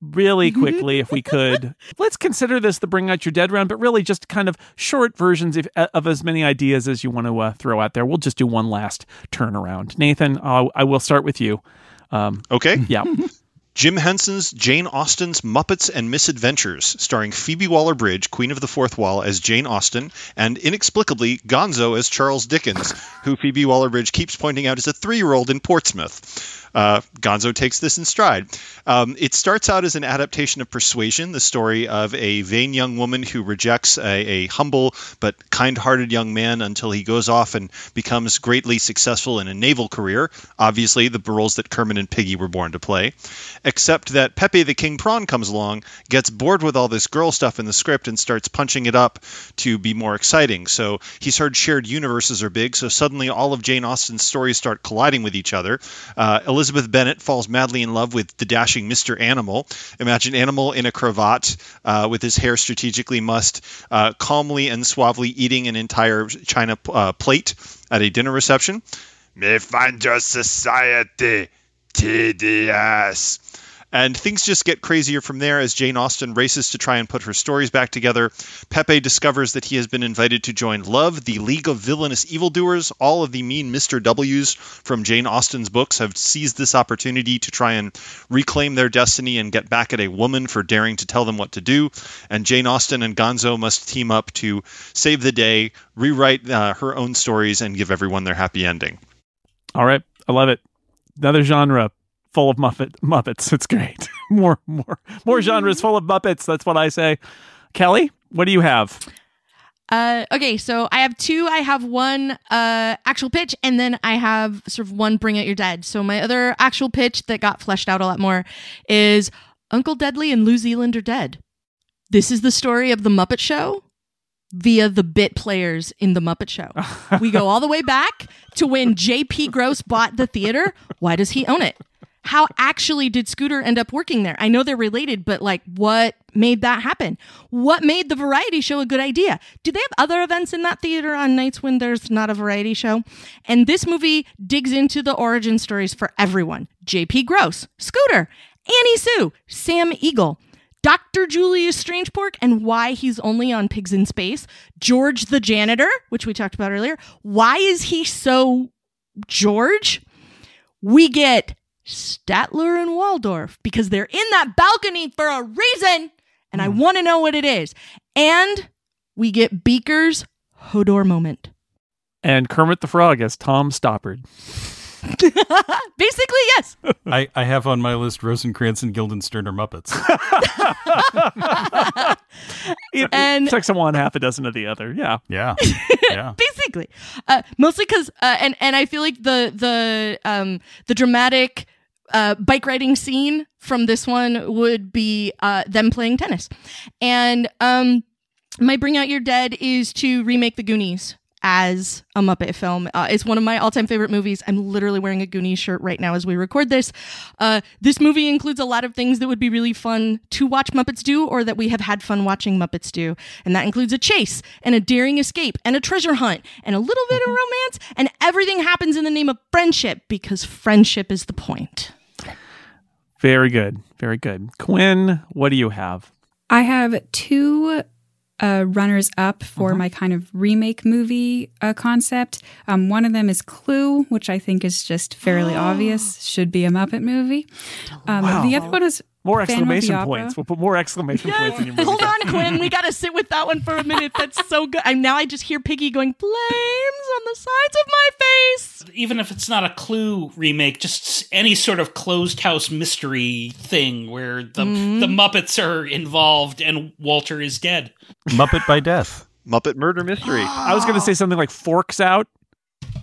really quickly if we could. <laughs> Let's consider this the bring out your dead round but really just kind of short versions of, of as many ideas as you want to uh, throw out there. We'll just do one last turnaround. Nathan uh, i will start with you. Um, Okay. yeah <laughs> Jim Henson's Jane Austen's Muppets and Misadventures, starring Phoebe Waller Bridge, Queen of the Fourth Wall, as Jane Austen, and inexplicably Gonzo as Charles Dickens, who Phoebe Waller Bridge keeps pointing out is a three year old in Portsmouth. Uh, Gonzo takes this in stride. Um, it starts out as an adaptation of Persuasion, the story of a vain young woman who rejects a, a humble but kind hearted young man until he goes off and becomes greatly successful in a naval career. Obviously, the roles that Kermit and Piggy were born to play. Except that Pepe the King Prawn comes along, gets bored with all this girl stuff in the script, and starts punching it up to be more exciting. So he's heard shared universes are big, so suddenly all of Jane Austen's stories start colliding with each other. Uh, Elizabeth Bennet falls madly in love with the dashing Mr. Animal. Imagine Animal in a cravat uh, with his hair strategically mussed, uh, calmly and suavely eating an entire china uh, plate at a dinner reception. May find your society tedious. And things just get crazier from there as Jane Austen races to try and put her stories back together. Pepe discovers that he has been invited to join Love, the League of Villainous Evildoers. All of the mean Mr. W's from Jane Austen's books have seized this opportunity to try and reclaim their destiny and get back at a woman for daring to tell them what to do. And Jane Austen and Gonzo must team up to save the day, rewrite uh, her own stories, and give everyone their happy ending. All right, I love it. Another genre full of Muppet Muppets. It's great. <laughs> more, more, more genres full of Muppets. That's what I say. Kelly, what do you have? Uh, okay, so I have two. I have one uh, actual pitch, and then I have sort of one bring out your dead. So my other actual pitch that got fleshed out a lot more is Uncle Deadly and Lew Zealand are dead. This is the story of the Muppet Show via the bit players in the Muppet Show. we go all the way back to when J.P. Grosse bought the theater. Why does he own it? How actually did Scooter end up working there? I know they're related, but like what made that happen? What made the variety show a good idea? Do they have other events in that theater on nights when there's not a variety show? And this movie digs into the origin stories for everyone. JP Grosse, Scooter, Annie Sue, Sam Eagle, Dr. Julius Strangepork and why he's only on Pigs in Space, George the janitor, which we talked about earlier. Why is he so George? We get Statler and Waldorf because they're in that balcony for a reason, and I want to know what it is. And we get Beaker's Hodor moment. And Kermit the Frog as Tom Stoppard. <laughs> Basically, yes. <laughs> I, I have on my list Rosencrantz and Guildenstern are Muppets. <laughs> It, And- it takes a one, half a dozen of the other. Yeah. Yeah. Yeah. basically uh, mostly because uh, and and i feel like the the um the dramatic uh, bike riding scene from this one would be uh, them playing tennis. And um my bring out your dead is to remake the goonies as a muppet film. Uh, it's one of my all-time favorite movies. I'm literally wearing a goonies shirt right now as we record this. Uh, this movie includes a lot of things that would be really fun to watch muppets do or that we have had fun watching muppets do. And that includes a chase and a daring escape and a treasure hunt and a little bit of romance and everything happens in the name of friendship because friendship is the point Very good. Very good. Quinn, what do you have? I have two uh, runners up for my kind of remake movie uh, concept. Um, one of them is Clue, which I think is just fairly obvious, should be a Muppet movie. Um, The other one is More Phantom exclamation points. We'll put more exclamation points in your movie. Hold on, Quinn. We <laughs> got to sit with that one for a minute. That's so good. And now I just hear Piggy going, flames on the sides of my face. even if it's not a Clue remake, just any sort of closed house mystery thing where the Mm-hmm. the Muppets are involved and Walter is dead. Muppet by Death. Muppet Murder Mystery. <gasps> I was going to say something like forks out.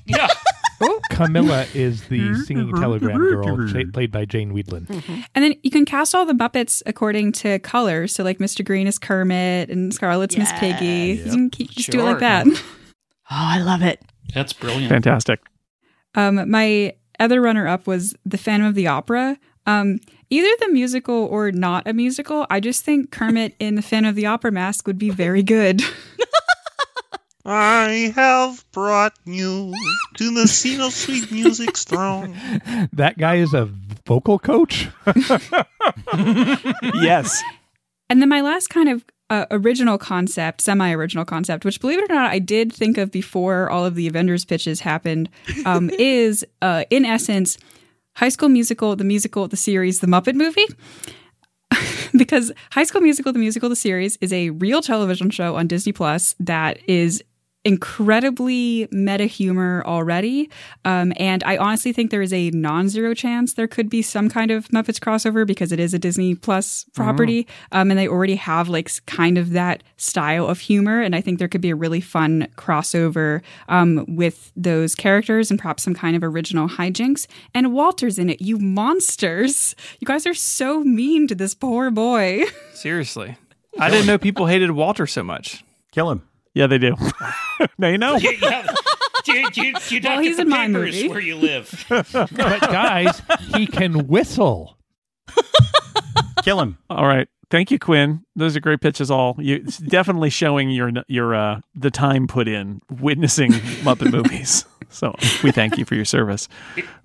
Yeah, <laughs> <laughs> Camilla is the mm-hmm, singing mm-hmm, telegram mm-hmm, girl, cha- played by Jane Wiedlin. And then you can cast all the Muppets according to color. So like Mr. Green is Kermit and Scarlet's Miss Piggy. You can keep, just do it like Sure. that. <laughs> Oh, I love it. that's brilliant. Fantastic. Um, my other runner up was The Phantom of the Opera. Um, either the musical or not a musical. I just think Kermit in the Phantom of the Opera mask would be very good. <laughs> I have brought you to the scene of sweet music's throne. <laughs> That guy is a vocal coach. <laughs> Yes. And then my last kind of uh, original concept, semi original concept, which believe it or not, I did think of before all of the Avengers pitches happened, um, <laughs> is uh, in essence High School Musical, the musical, the series, the Muppet movie. because High School Musical, the musical, the series is a real television show on Disney Plus that is incredibly meta humor already. Um, and I honestly think there is a non zero chance there could be some kind of Muppets crossover because it is a Disney Plus property. Um, and they already have like kind of that style of humor. And I think there could be a really fun crossover um, with those characters and perhaps some kind of original hijinks. And Walter's in it, you monsters. You guys are so mean to this poor boy. <laughs> Seriously. I didn't know people hated Walter so much. Kill him. Yeah, they do. <laughs> now you know. Do you, yeah, do you, do you, do you Well, not he's get in the my papers movie. where you live? <laughs> But guys, he can whistle. <laughs> Kill him. All right. Thank you, Quinn. Those are great pitches. All you definitely showing your your uh, the time put in witnessing Muppet movies. So we thank you for your service.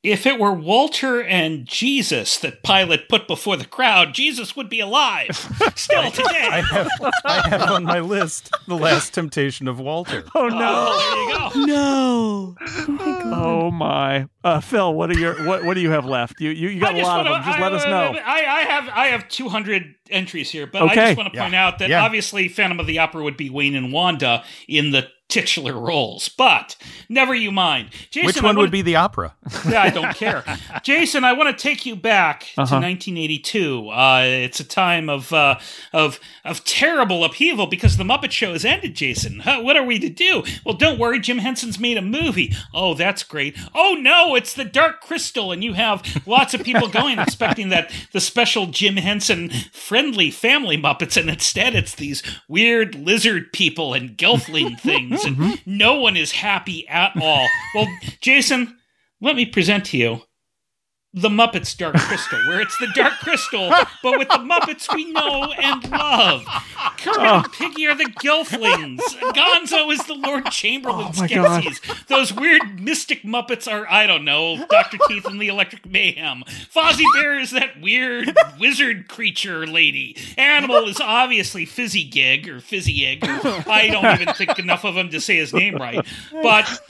If it were Walter and Jesus that Pilate put before the crowd, Jesus would be alive still <laughs> today. I have, I have on my list the last temptation of Walter. Oh no! Oh, there you go. No. Oh my! Uh, Phil, what are your what what do you have left? You you, you got a lot of wanna- them. Just I- let us know. I, I have I have 200 entries here, but I just want to Yeah. point out that Yeah. obviously Phantom of the Opera would be Wayne and Wanda in the titular roles, but never you mind. Jason, Which one wanna- would be the opera? <laughs> Yeah, I don't care. <laughs> Jason, I want to take you back Uh-huh. to 1982. Uh, it's a time of uh, of of terrible upheaval because the Muppet Show has ended. Jason, huh, what are we to do? Well, don't worry, Jim Henson's made a movie. Oh, that's great. Oh no, it's the Dark Crystal, and you have lots of people going <laughs> expecting that the special Jim Henson friendly family Muppets, and instead it's these weird lizard people and gelfling things, and mm-hmm. no one is happy at all. Well, Jason, let me present to you the Muppets Dark Crystal, where it's the Dark Crystal, but with the Muppets we know and love. Kermit and Piggy are the Gelflings. Gonzo is the Lord Chamberlain Oh Skeksis. Those weird mystic Muppets are, I don't know, Dr. Teeth and the Electric Mayhem. Fozzie Bear is that weird wizard creature lady. Animal is obviously Fizzy Gig or Fizzy Egg. I don't even think enough of him to say his name right. But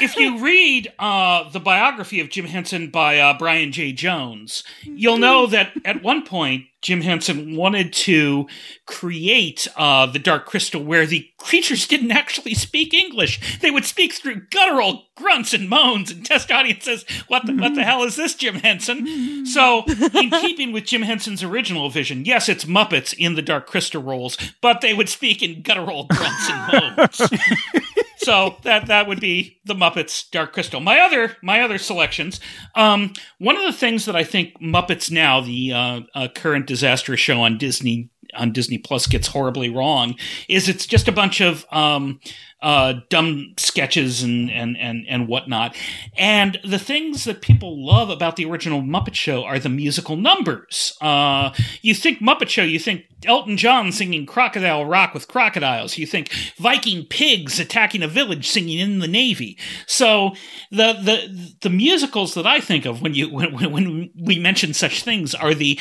if you read uh, the biography of Jim Henson by uh, Brian Jay Jones, you'll know that at one point Jim Henson wanted to create uh, the Dark Crystal where the creatures didn't actually speak English. They would speak through guttural grunts and moans and test audiences. What the, what the hell is this, Jim Henson? So, in keeping with Jim Henson's original vision, yes, it's Muppets in the Dark Crystal roles, but they would speak in guttural grunts and moans. <laughs> So that that would be the Muppets Dark Crystal. My other my other selections. Um, one of the things that I think Muppets now, the uh, uh, current disaster show on Disney on Disney Plus, gets horribly wrong, is it's just a bunch of um, uh, dumb sketches and and and and whatnot. And the things that people love about the original Muppet Show are the musical numbers. Uh, you think Muppet Show, you think Elton John singing Crocodile Rock with crocodiles. You think Viking pigs attacking a village singing in the Navy. So the the the musicals that I think of when you when when, we mention such things are the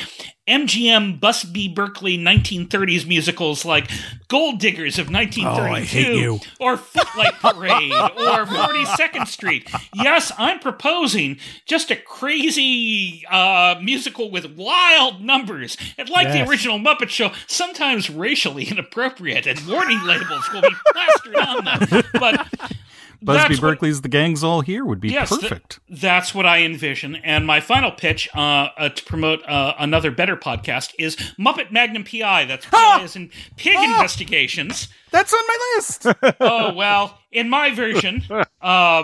MGM Busby Berkeley 1930s musicals like Gold Diggers of 1932 Oh, I hate you. Or Footlight Parade or 42nd Street. Yes, I'm proposing just a crazy uh, musical with wild numbers. And like Yes. the original Muppet Show, sometimes racially inappropriate, and warning labels will be plastered on them. But Busby that's what- Berkeley's The Gang's All Here would be Yes, th- perfect. that's what I envision. And my final pitch uh, uh, to promote uh, another better podcast is Muppet Magnum PI. That's PI as in Pig Investigations. That's on my list. <laughs> oh, well, in my version, <laughs> uh,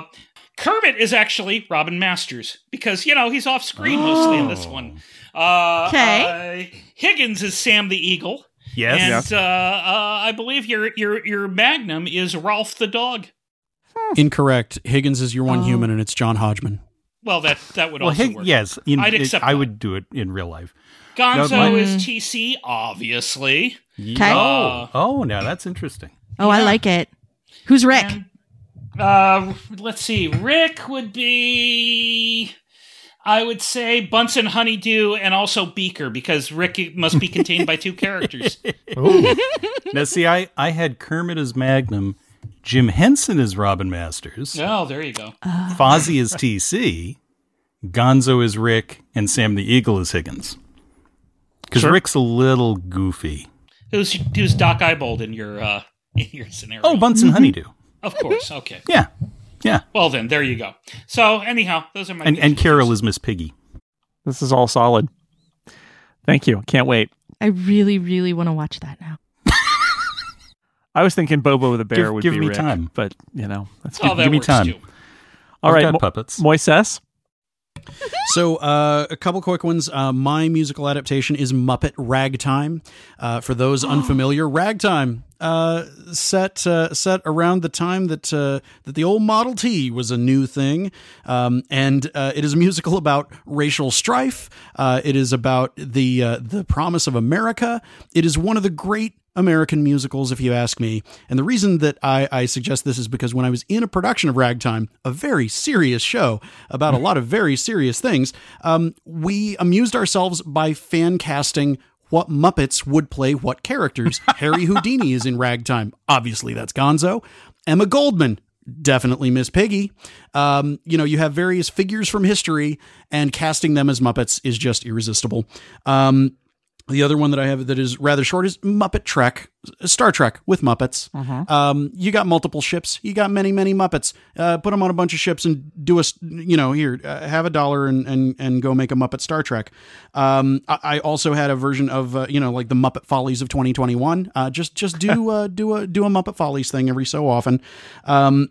Kermit is actually Robin Masters because, you know, he's off screen mostly in this one. Uh, Okay. uh, Higgins is Sam the Eagle. yes. And yes. uh, uh, I believe your, your, your Magnum is Rowlf the dog. Incorrect. Higgins is your one Oh. human, and it's John Hodgman. Well, that, that would Well, also Hig- work. yes. In, I'd it- accept I that. would do it in real life. Gonzo No, my- is TC, obviously. Okay. Uh, Oh, now that's interesting. Oh, I like it. Who's Rick? and, uh, let's see. Rick would be, I would say Bunsen Honeydew and also Beaker because Rick must be contained by two <laughs> characters. Ooh. Now, see, I, I had Kermit as Magnum, Jim Henson is Robin Masters, Oh, there you go. Fozzie is TC, Gonzo is Rick, and Sam the Eagle is Higgins. Because Sure. Rick's a little goofy. Who's who's Doc Ibold in your uh <laughs> in your scenario? Oh, Bunsen Honeydew. of course. Okay. Yeah. Yeah. Well, then there you go. So anyhow, those are my And, and. Carol is Miss Piggy. This is all solid. Thank you. Can't wait. I really, really want to watch that now. I was thinking Bobo the bear Give- would give be me Rick, time. but you know, that's Oh, that give me time. too. all I've got Mo- puppets. Moises. <laughs> So, uh, a couple quick ones. Uh, my musical adaptation is Muppet Ragtime. Uh, for those <gasps> unfamiliar, Ragtime uh, set uh, set around the time that uh, that the old Model T was a new thing, um, and uh, it is a musical about racial strife. Uh, it is about the uh, the promise of America. It is one of the great American musicals, if you ask me. And the reason that I, I suggest this is because when I was in a production of Ragtime, a very serious show about a lot of very serious things, um, we amused ourselves by fan casting what Muppets would play what characters. <laughs> Harry Houdini is in Ragtime. Obviously, that's Gonzo. Emma Goldman. Definitely Miss Piggy. Um, you know, you have various figures from history, and casting them as Muppets is just irresistible. Um, the other one that I have that is rather short is Muppet Trek, Star Trek with Muppets. Um, you got multiple ships. You got many, many Muppets. Uh, put them on a bunch of ships and do a, you know, here, uh, have a dollar and, and, and go make a Muppet Star Trek. Um, I, I also had a version of, uh, you know, like the Muppet Follies of 2021. Uh, just, just do, <laughs> uh, do a, do a Muppet Follies thing every so often. Um,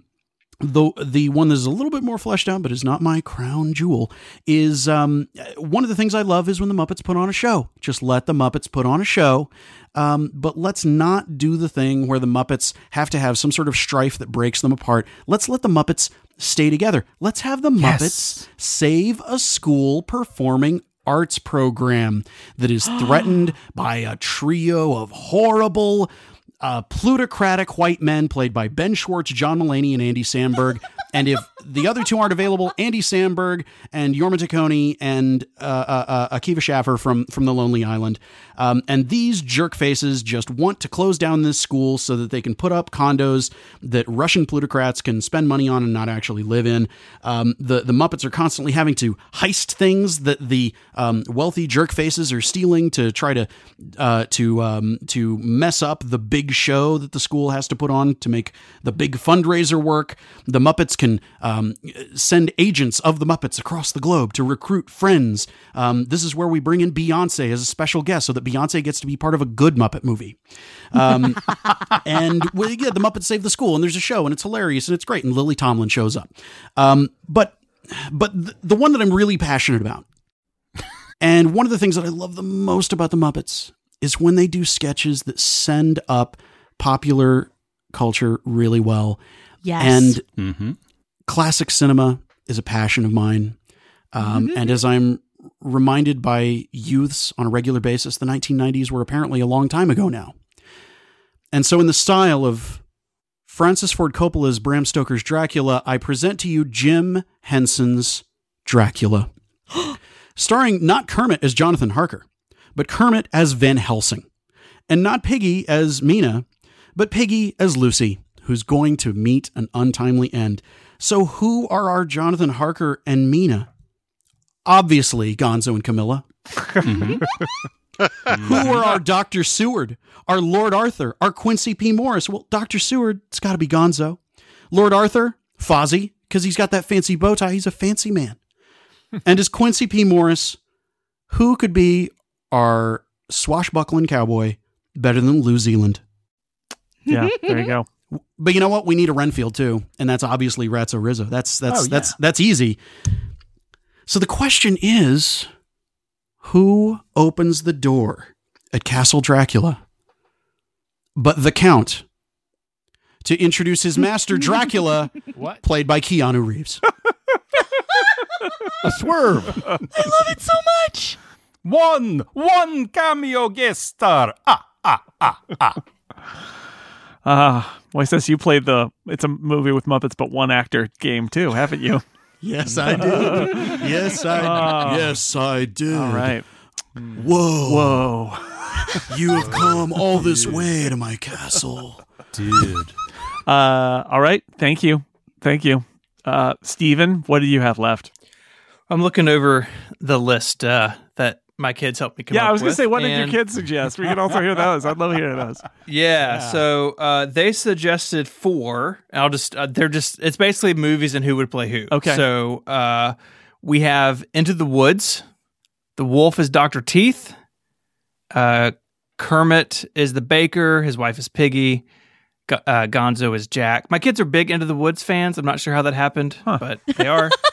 the the one that is a little bit more fleshed out, but is not my crown jewel, is um, one of the things I love is when the Muppets put on a show. Just let the Muppets put on a show, um, but let's not do the thing where the Muppets have to have some sort of strife that breaks them apart. Let's let the Muppets stay together. Let's have the Muppets save a school performing arts program that is threatened <gasps> by a trio of horrible uh, plutocratic white men played by Ben Schwartz, John Mulaney, and Andy Samberg. <laughs> and if the other two aren't available, Andy Samberg and Jorma Taccone and uh, uh, uh, Akiva Schaffer from from the Lonely Island. Um, and these jerk faces just want to close down this school so that they can put up condos that Russian plutocrats can spend money on and not actually live in. Um, the the Muppets are constantly having to heist things that the um, wealthy jerk faces are stealing to try to uh, to um, to mess up the big show that the school has to put on to make the big fundraiser work. The Muppets can um, send agents of the Muppets across the globe to recruit friends. Um, this is where we bring in Beyonce as a special guest so that Beyonce gets to be part of a good Muppet movie. Um, <laughs> and well, yeah, the Muppets save the school, and there's a show, and it's hilarious, and it's great, and Lily Tomlin shows up. Um, but but the, the one that I'm really passionate about, and one of the things that I love the most about the Muppets is when they do sketches that send up popular culture really well. Yes. And Mm-hmm. classic cinema is a passion of mine. Um, And as I'm reminded by youths on a regular basis, the 1990s were apparently a long time ago now. And so, in the style of Francis Ford Coppola's Bram Stoker's Dracula, I present to you Jim Henson's Dracula, <gasps> starring not Kermit as Jonathan Harker, but Kermit as Van Helsing, and not Piggy as Mina, but Piggy as Lucy, who's going to meet an untimely end. So, who are our Jonathan Harker and Mina? Obviously, Gonzo and Camilla. Mm-hmm. who are our Dr. Seward, our Lord Arthur, our Quincy P. Morris? Well, Dr. Seward, it's got to be Gonzo. Lord Arthur, Fozzie, because he's got that fancy bow tie. He's a fancy man. and as Quincy P. Morris, who could be our swashbuckling cowboy better than Lew Zealand? Yeah, there you go. But you know what? We need a Renfield too, and that's obviously Ratso Rizzo. That's that's Oh, yeah. that's that's easy. So the question is, who opens the door at Castle Dracula? But the Count to introduce his master Dracula, <laughs> What? played by Keanu Reeves. A swerve. I love it so much. One, one cameo guest star. Ah, ah, ah, ah. Uh, well, since you played the it's a movie with Muppets but one actor game too, haven't you? Yes, I did. Yes, I. Oh. <laughs> Yes, I did. All right. Whoa, Whoa. <laughs> you have come all this way to my castle. Dude. Uh, all right. Thank you. Thank you. Uh, Steven, what do you have left? I'm looking over the list uh, that my kids helped me come yeah, I was going to say, what did your kids suggest? We can also hear those. I'd love to hear those. <laughs> Yeah, Yeah. so uh, they suggested four. I'll just uh, they're just it's basically movies and who would play who. Okay. So uh, we have Into the Woods. The wolf is Doctor Teeth. Uh, Kermit is the baker. His wife is Piggy. Uh, Gonzo is Jack. My kids are big Into the Woods fans. I'm not sure how that happened, Huh. but they are. <laughs>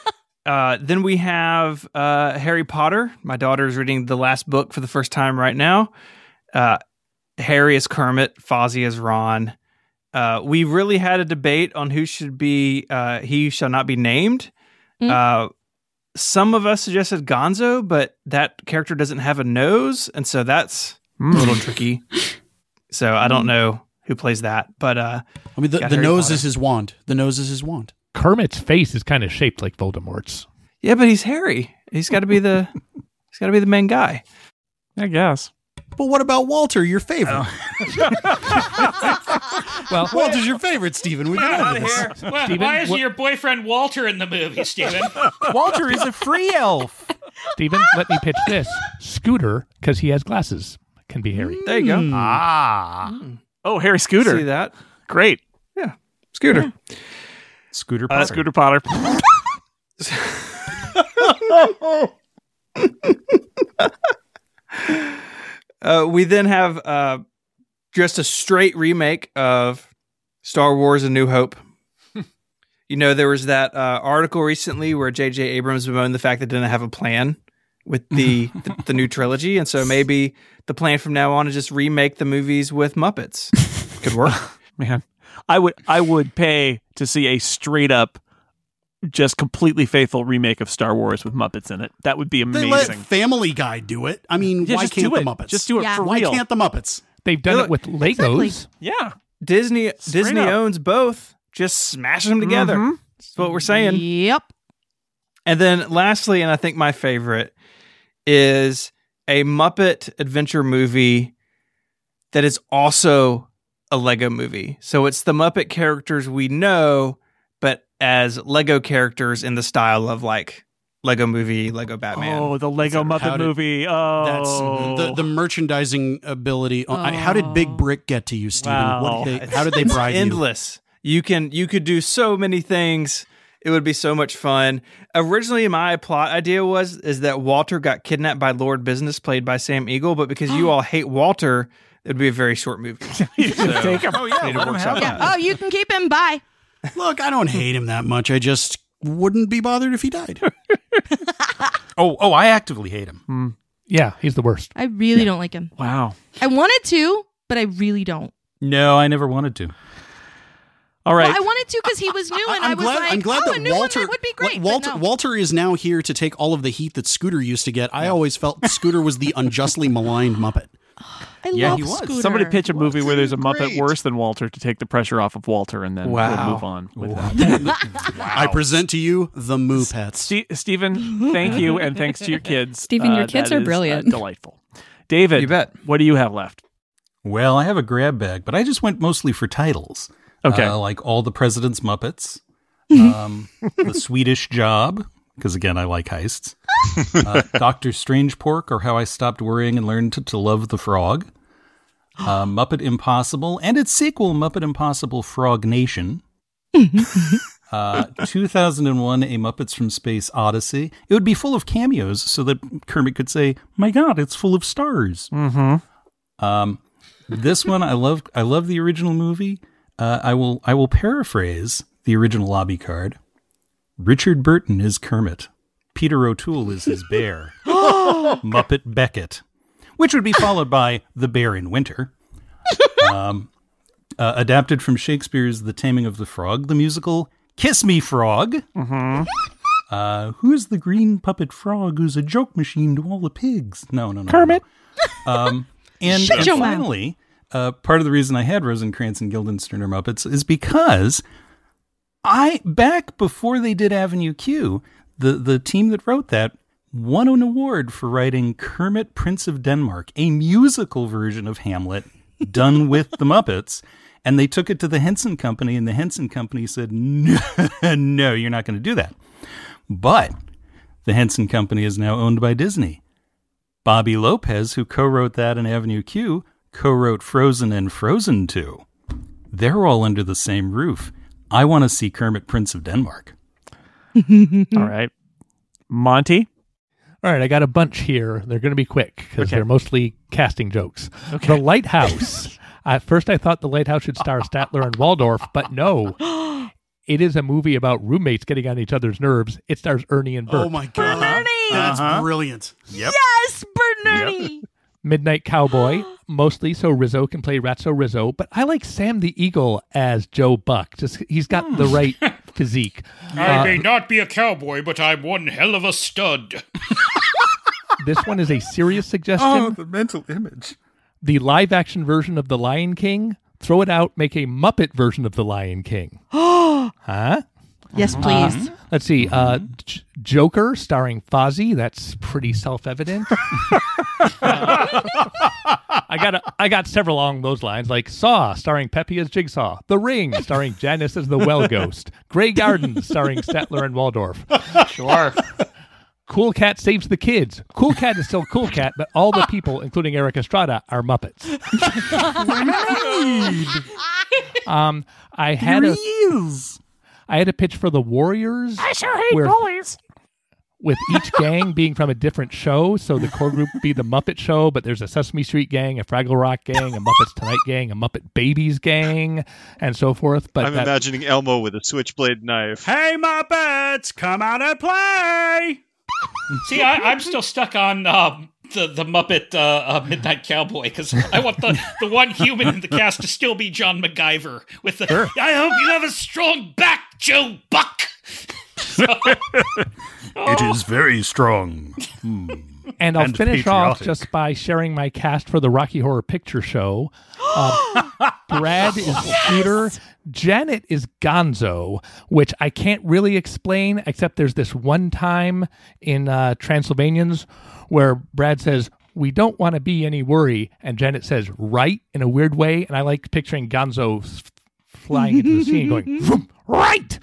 uh, then we have uh, Harry Potter. My daughter is reading the last book for the first time right now. Uh, Harry is Kermit, Fozzie is Ron. Uh, we really had a debate on who should be uh, he shall not be named. Mm. Uh, some of us suggested Gonzo, but that character doesn't have a nose, and so that's a little tricky. So I don't know who plays that, but uh, I mean, the, the nose Potter. is his wand. The nose is his wand. Kermit's face is kind of shaped like Voldemort's. yeah, but he's Harry. He's got to be the <laughs> he's got to be the main guy. I guess. But what about Walter, your favorite? <laughs> Well, Walter's your favorite, Stephen. We've been over this. Why, Steven, why isn't what- your boyfriend Walter in the movie, Stephen? <laughs> Walter is a free elf. Stephen, let me pitch this. Scooter, because he has glasses, can be Harry. There you go. Ah. Oh, Harry Scooter. See that? Great. Yeah, Scooter. Scooter Uh, Potter. Scooter Potter. <laughs> Uh, we then have uh, just a straight remake of Star Wars: A New Hope. you know, there was that uh, article recently where J.J. Abrams bemoaned the fact that it didn't have a plan with the, <laughs> the the new trilogy, and so maybe the plan from now on is just remake the movies with Muppets. <laughs> Could work. Man, I would I would pay to see a straight up, just completely faithful remake of Star Wars with Muppets in it. That would be amazing. They let amazing. Family Guy do it. I mean, Yeah, why just can't do the it. Muppets? Just do it Yeah. for why real. can't the Muppets? They've done Look, it with Legos. yeah. Disney Straight Disney up. owns both. Just smash them together. Mhm. That's what we're saying. Yep. And then lastly, and I think my favorite is a Muppet adventure movie that is also a Lego movie. So it's the Muppet characters we know, but as Lego characters in the style of like Lego movie, Lego Batman. Oh, the Lego How Muppet did- movie. Oh, That's the, the merchandising ability. Oh, I- How did oh. Big Brick get to you, Steven? Wow. What did they, how did they bribe you? endless. You can you could do so many things. It would be so much fun. Originally, my plot idea was is that Walter got kidnapped by Lord Business, played by Sam Eagle. But because you <gasps> all hate Walter, it would be a very short movie. <laughs> you just take him. Oh yeah, Need to let him workshop have Oh, you can keep him. Bye. Look, I don't hate him that much. I just wouldn't be bothered if he died. <laughs> Oh, oh, I actively hate him. Hmm. Yeah, he's the worst. I really don't like him. Wow. I wanted to, but I really don't. No, I never wanted to. All right. Well, I wanted to because he was new, and I, I'm was glad. like, I'm glad oh, that a new Walter one that would be great. Walter no. Walter is now here to take all of the heat that Scooter used to get. I always felt Scooter was the unjustly maligned Muppet. I Yeah, love he was. Scooter. Somebody pitch a movie where there's a Muppet Great. worse than Walter to take the pressure off of Walter, and then Wow. we'll move on with that. <laughs> I present to you the Moo Pets. Ste- Stephen, thank you, and thanks to your kids. Stephen, your Uh, kids are is, uh, brilliant. delightful. David, You bet. what do you have left? Well, I have a grab bag, but I just went mostly for titles. Okay. Uh, like all the President's Muppets, <laughs> um, the Swedish Job, because again, I like heists. <laughs> Uh, Doctor Strange Pork, or How I Stopped Worrying and Learned to, to Love the Frog. Uh, <gasps> Muppet Impossible, and its sequel, Muppet Impossible Frog Nation. <laughs> Uh, 2001, A Muppets from Space Odyssey. It would be full of cameos so that Kermit could say, My God, it's full of stars. Mm-hmm. Um, this one, I love. I love the original movie. Uh, I will. I will paraphrase the original lobby card. Richard Burton is Kermit. Peter O'Toole is his bear. <gasps> Muppet Beckett, which would be followed by the Bear in Winter. Um, uh, adapted from Shakespeare's The Taming of the Frog, the musical Kiss Me Frog. Mm-hmm. Uh, who's the green puppet frog who's a joke machine to all the pigs? No, no, no. Kermit. no. Um, and, and finally, uh, part of the reason I had Rosencrantz and Guildenstern or Muppets is because I back before they did Avenue Q, the the team that wrote that won an award for writing Kermit Prince of Denmark, a musical version of Hamlet done <laughs> with the Muppets. And they took it to the Henson Company, and the Henson Company said, "No, <laughs> no you're not going to do that." But the Henson Company is now owned by Disney. Bobby Lopez, who co-wrote that in Avenue Q, co-wrote Frozen and Frozen 2. They're all under the same roof. I want to see Kermit Prince of Denmark. <laughs> All right. Monty? All right, I got a bunch here. They're going to be quick because Okay. they're mostly casting jokes. The Lighthouse. <laughs> At first, I thought The Lighthouse should star Statler and Waldorf, but no. <gasps> It is a movie about roommates getting on each other's nerves. It stars Ernie and Bert. Oh my god, Ernie! that's Uh-huh. brilliant. Yep. Yes, Bert and Ernie. Midnight Cowboy, mostly so Rizzo can play Ratso Rizzo, but I like Sam the Eagle as Joe Buck. Just he's got the right <laughs> physique. I Uh, may not be a cowboy, but I'm one hell of a stud. <laughs> this one is a serious <laughs> suggestion. Oh, the mental image. the live action version of The Lion King, throw it out, make a Muppet version of The Lion King. <gasps> huh? Yes, please. Let's see. Uh, J- Joker starring Fozzie. That's pretty self evident. <laughs> I got a, I got several along those lines, like Saw starring Peppy as Jigsaw, The Ring starring Janice as the Well Ghost, Grey Gardens starring Statler and Waldorf. Sure. <laughs> Cool Cat saves the kids. Cool Cat is still Cool Cat, but all the people, including Erik Estrada, are Muppets. <laughs> um, I had a I had a pitch for the Warriors. I sure hate bullies. With <laughs> each gang being from a different show, so the core group be the Muppet Show, but there's a Sesame Street gang, a Fraggle Rock gang, a Muppets Tonight gang, a Muppet Babies gang, and so forth. But I'm that- imagining Elmo with a switchblade knife. Hey, Muppets, come out and play! See, I, I'm still stuck on um, the the Muppet uh, uh, Midnight Cowboy because I want the, the one human in the cast to still be John McGiver with the. I hope you have a strong back, Joe Buck. <laughs> It is very strong. And I'll And finish off just by sharing my cast for the Rocky Horror Picture Show. Um, <gasps> Brad is Scooter. Janet is Gonzo, which I can't really explain, except there's this one time in uh, Transylvanians where Brad says, We don't want to be any worry. And Janet says, Right, in a weird way. And I like picturing Gonzo s- flying into the scene going, <laughs> "Vroom, Right.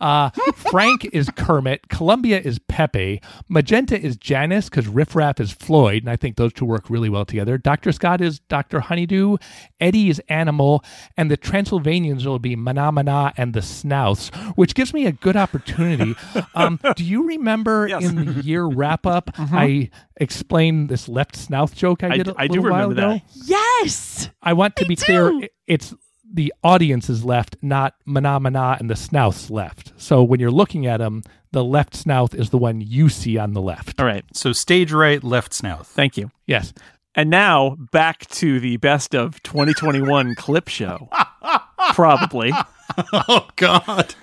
Uh, Frank is Kermit. Columbia is Pepe. Magenta is Janice because Riff Raff is Floyd, and I think those two work really well together. Dr. Scott is Dr. Honeydew. Eddie is Animal, and the Transylvanians will be Mahna Mahna and the Snowths, which gives me a good opportunity. <laughs> Um, do you remember in the year wrap up, <laughs> I explained this left snout joke I I did d- a I do little while remember ago? that. Yes. I want to I be do. clear. i- It's the audience is left, not mahna mahna and the snowth's left. So when you're looking at them, the left snout is the one you see on the left. All right. So stage right, left snout. Thank you. Yes. And now back to the best of 2021 <laughs> clip show. Probably. <laughs> Oh God,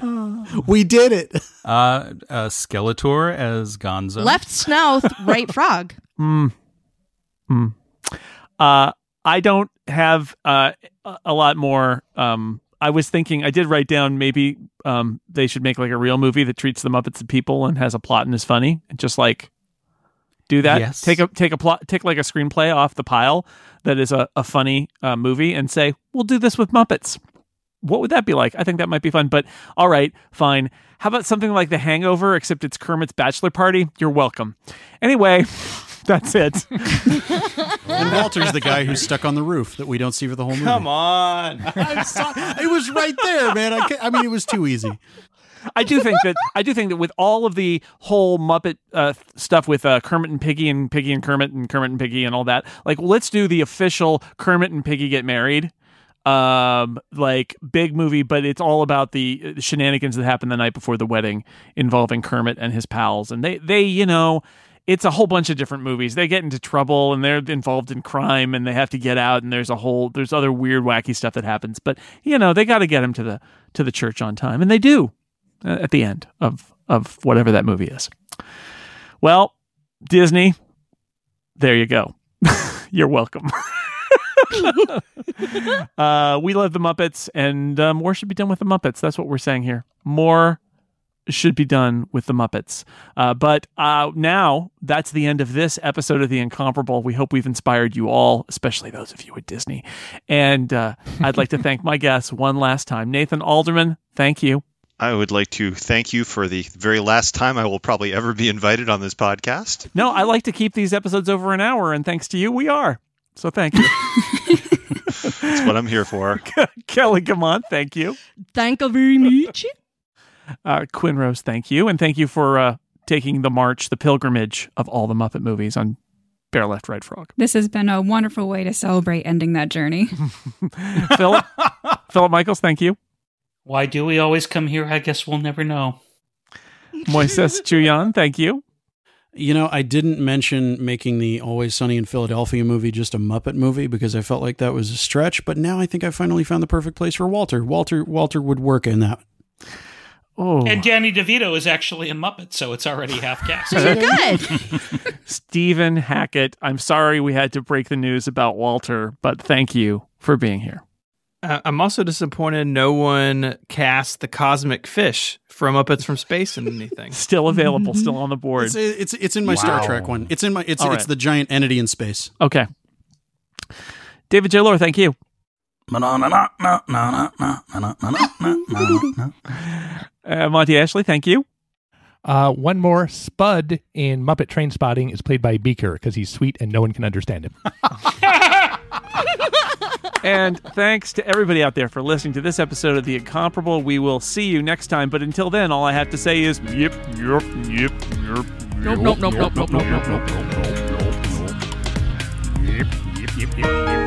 <sighs> we did it. Uh, uh, Skeletor as Gonzo. Left snout, right <laughs> frog. Hmm. Hmm. Uh, I don't have uh, a- lot more. Um, I was thinking, I did write down maybe um, they should make like a real movie that treats the Muppets as people and has a plot and is funny, and just like do that. Yes. Take a take a plot, take like a screenplay off the pile that is a, a funny uh, movie, and say we'll do this with Muppets. what would that be like? I think that might be fun. But all right, fine. How about something like The Hangover, except it's Kermit's bachelor party? You're welcome. Anyway, <laughs> <laughs> that's it. And Walter's the guy who's stuck on the roof that we don't see for the whole movie. Come on. <laughs> I'm sorry. It was right there, man. I, I mean, it was too easy. I do think that I do think that with all of the whole Muppet uh, stuff with uh, Kermit and Piggy and Piggy and Kermit and Kermit and Piggy and all that, like let's do the official Kermit and Piggy get married, um, like big movie, but it's all about the shenanigans that happened the night before the wedding involving Kermit and his pals, and they they you know. It's a whole bunch of different movies. They get into trouble and they're involved in crime and they have to get out and there's a whole there's other weird wacky stuff that happens. But you know, they got to get them to the to the church on time and they do uh, at the end of of whatever that movie is. Well, Disney, there you go. <laughs> You're welcome. <laughs> uh, we love the Muppets, and uh, more should be done with the Muppets. That's what we're saying here. More should be done with the Muppets. Uh, but uh, now that's the end of this episode of The Incomparable. We hope we've inspired you all, especially those of you at Disney. And uh, <laughs> I'd like to thank my guests one last time. Nathan Alderman, thank you. I would like to thank you for the very last time I will probably ever be invited on this podcast. No, I like to keep these episodes over an hour, and thanks to you, we are. So thank you. <laughs> That's what I'm here for. <laughs> Kelly Guimont, thank you. Thank you very much. Uh, Quinn Rose, thank you. And thank you for uh, taking the march, the pilgrimage of all the Muppet movies on Bear Left, Right Frog. This has been a wonderful way to celebrate ending that journey. <laughs> <laughs> Philip, Philip Michaels, thank you. Why do we always come here? I guess we'll never know. Moises <laughs> Chiullan, thank you. You know, I didn't mention making the Always Sunny in Philadelphia movie just a Muppet movie because I felt like that was a stretch, but now I think I finally found the perfect place for Walter. Walter Walter would work in that. Oh, And Danny DeVito is actually a Muppet, so it's already half cast. You're good. Stephen Hackett, I'm sorry we had to break the news about Walter, but thank you for being here. Uh, I'm also disappointed no one cast the cosmic fish from Muppets from Space in anything. Still available, still on the board. It's it's it's in my Star Trek one. It's in my it's All it's right. the giant entity in space. Okay. David J. Loehr, thank you. Uh, Monty Ashley, thank you. Uh, one more. Spud in Muppet Trainspotting is played by Beaker because he's sweet and no one can understand him. <laughs> And thanks to everybody out there for listening to this episode of The Incomparable. We will see you next time. But until then, all I have to say is yep, yep, yep, yep. Nope, nope, nope, nope, nope, nope, nope, nope. Yep, yep, yep, yep, yep.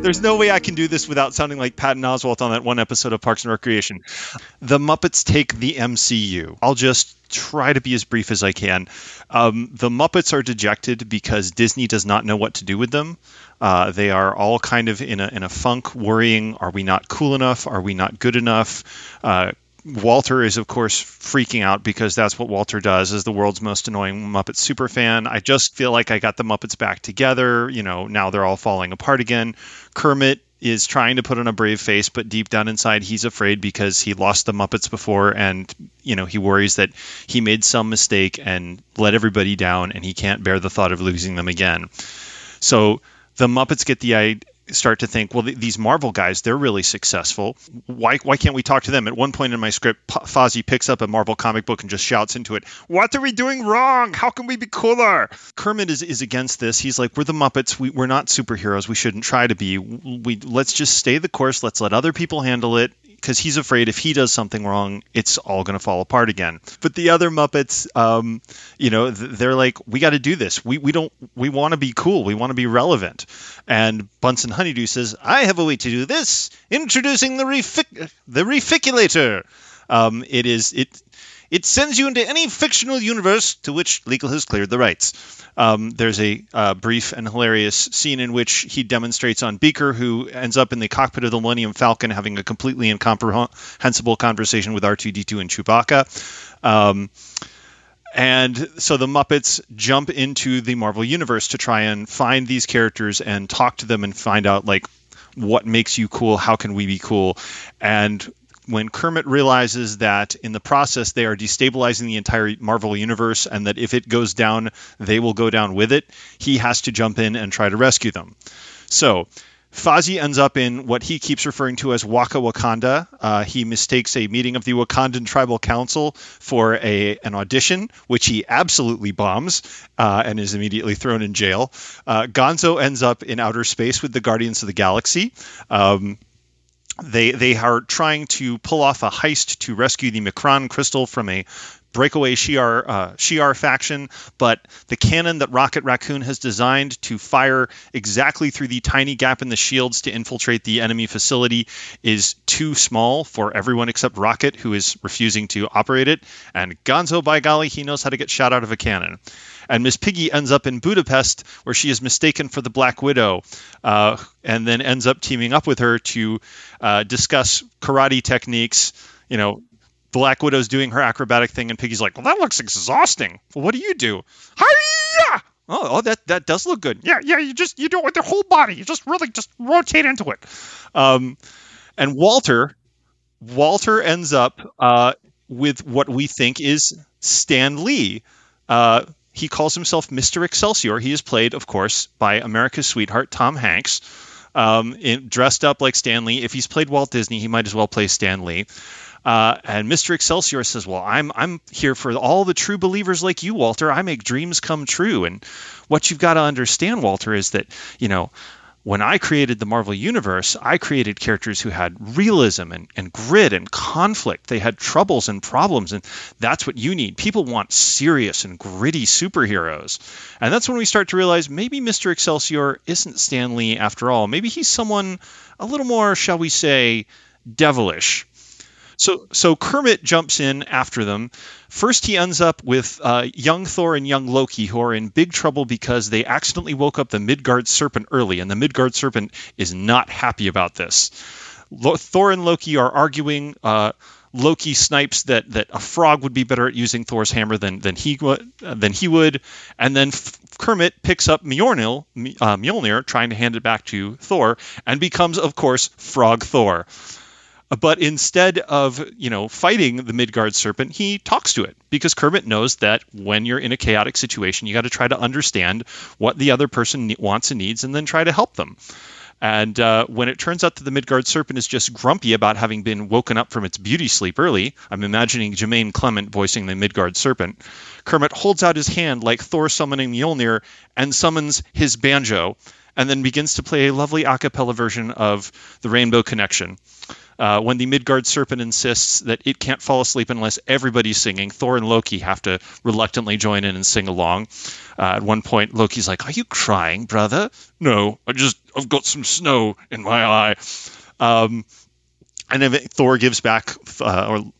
There's no way I can do this without sounding like Patton Oswalt on that one episode of Parks and Recreation. The Muppets take the MCU. I'll just try to be as brief as I can. Um, the Muppets are dejected because Disney does not know what to do with them. Uh, they are all kind of in a in a funk, worrying: Are we not cool enough? Are we not good enough? Uh, Walter is, of course, freaking out because that's what Walter does as the world's most annoying Muppet superfan. I just feel like I got the Muppets back together. You know, now they're all falling apart again. Kermit is trying to put on a brave face, but deep down inside, he's afraid because he lost the Muppets before, and you know he worries that he made some mistake and let everybody down, and he can't bear the thought of losing them again. So the Muppets get the idea start to think, well, th- these Marvel guys, they're really successful. Why, why can't we talk to them? At one point in my script, P- Fozzie picks up a Marvel comic book and just shouts into it, What are we doing wrong? How can we be cooler? Kermit is, is against this. He's like, We're the Muppets. We, we're not superheroes. We shouldn't try to be. We Let's just stay the course. Let's let other people handle it because he's afraid if he does something wrong, it's all going to fall apart again. But the other Muppets, um, you know, they're like, we got to do this. We, we don't, we want to be cool. We want to be relevant. And Bunsen Honeydew says, I have a way to do this. Introducing the refic- the reficulator. Um, it is it. It sends you into any fictional universe to which legal has cleared the rights. Um, there's a uh, brief and hilarious scene in which he demonstrates on Beaker, who ends up in the cockpit of the Millennium Falcon having a completely incomprehensible conversation with R2D2 and Chewbacca. Um, and so the Muppets jump into the Marvel Universe to try and find these characters and talk to them and find out, like, what makes you cool? How can we be cool? And when Kermit realizes that in the process they are destabilizing the entire Marvel universe and that if it goes down, they will go down with it, he has to jump in and try to rescue them. So, Fozzie ends up in what he keeps referring to as Waka Wakanda. Uh, he mistakes a meeting of the Wakandan Tribal Council for a an audition, which he absolutely bombs uh, and is immediately thrown in jail. Uh, Gonzo ends up in outer space with the Guardians of the Galaxy. Um, they they are trying to pull off a heist to rescue the M'Kraan crystal from a breakaway Shi'ar uh, Shi'ar faction, but the cannon that Rocket Raccoon has designed to fire exactly through the tiny gap in the shields to infiltrate the enemy facility is too small for everyone except Rocket, who is refusing to operate it. And Gonzo, by golly, he knows how to get shot out of a cannon. And Miss Piggy ends up in Budapest, where she is mistaken for the Black Widow, uh, and then ends up teaming up with her to uh, discuss karate techniques. You know, Black Widow's doing her acrobatic thing, and Piggy's like, "Well, that looks exhausting. Well, what do you do?" Hiya! Oh, oh, that that does look good. Yeah, yeah. You just you do it with your whole body. You just really just rotate into it. Um, and Walter, Walter ends up uh, with what we think is Stan Lee. Uh, he calls himself Mr. Excelsior. He is played, of course, by America's sweetheart Tom Hanks, um, in, dressed up like Stan Lee. If he's played Walt Disney, he might as well play Stan Lee. Uh, and Mr. Excelsior says, "Well, I'm I'm here for all the true believers like you, Walter. I make dreams come true. And what you've got to understand, Walter, is that you know." When I created the Marvel Universe, I created characters who had realism and, and grit and conflict. They had troubles and problems, and that's what you need. People want serious and gritty superheroes. And that's when we start to realize maybe Mr. Excelsior isn't Stan Lee after all. Maybe he's someone a little more, shall we say, devilish. So, so Kermit jumps in after them. First, he ends up with uh, young Thor and young Loki, who are in big trouble because they accidentally woke up the Midgard serpent early, and the Midgard serpent is not happy about this. Lo- Thor and Loki are arguing. Uh, Loki snipes that that a frog would be better at using Thor's hammer than than he would than he would, and then F- Kermit picks up Mjolnir, uh, Mjolnir, trying to hand it back to Thor, and becomes, of course, Frog Thor. But instead of, you know, fighting the Midgard serpent, he talks to it because Kermit knows that when you're in a chaotic situation, you got to try to understand what the other person wants and needs and then try to help them. And uh, when it turns out that the Midgard serpent is just grumpy about having been woken up from its beauty sleep early, I'm imagining Jermaine Clement voicing the Midgard serpent, Kermit holds out his hand like Thor summoning Mjolnir and summons his banjo, and then begins to play a lovely a cappella version of the Rainbow Connection. Uh, when the Midgard serpent insists that it can't fall asleep unless everybody's singing, Thor and Loki have to reluctantly join in and sing along. Uh, at one point, Loki's like, "Are you crying, brother?" No, I just I've got some snow in my eye. Um, and then Thor gives back, uh, or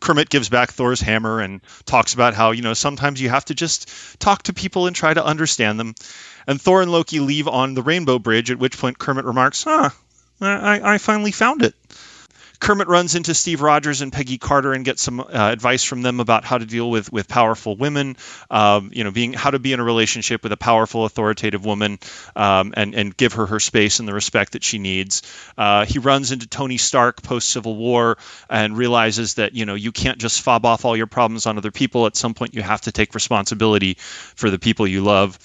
Kermit gives back Thor's hammer and talks about how you know sometimes you have to just talk to people and try to understand them. And Thor and Loki leave on the Rainbow Bridge, at which point Kermit remarks, "Huh, I, I finally found it." Kermit runs into Steve Rogers and Peggy Carter and gets some uh, advice from them about how to deal with with powerful women. Um, you know, being how to be in a relationship with a powerful, authoritative woman, um, and and give her her space and the respect that she needs. Uh, he runs into Tony Stark post Civil War and realizes that you know you can't just fob off all your problems on other people. At some point, you have to take responsibility for the people you love.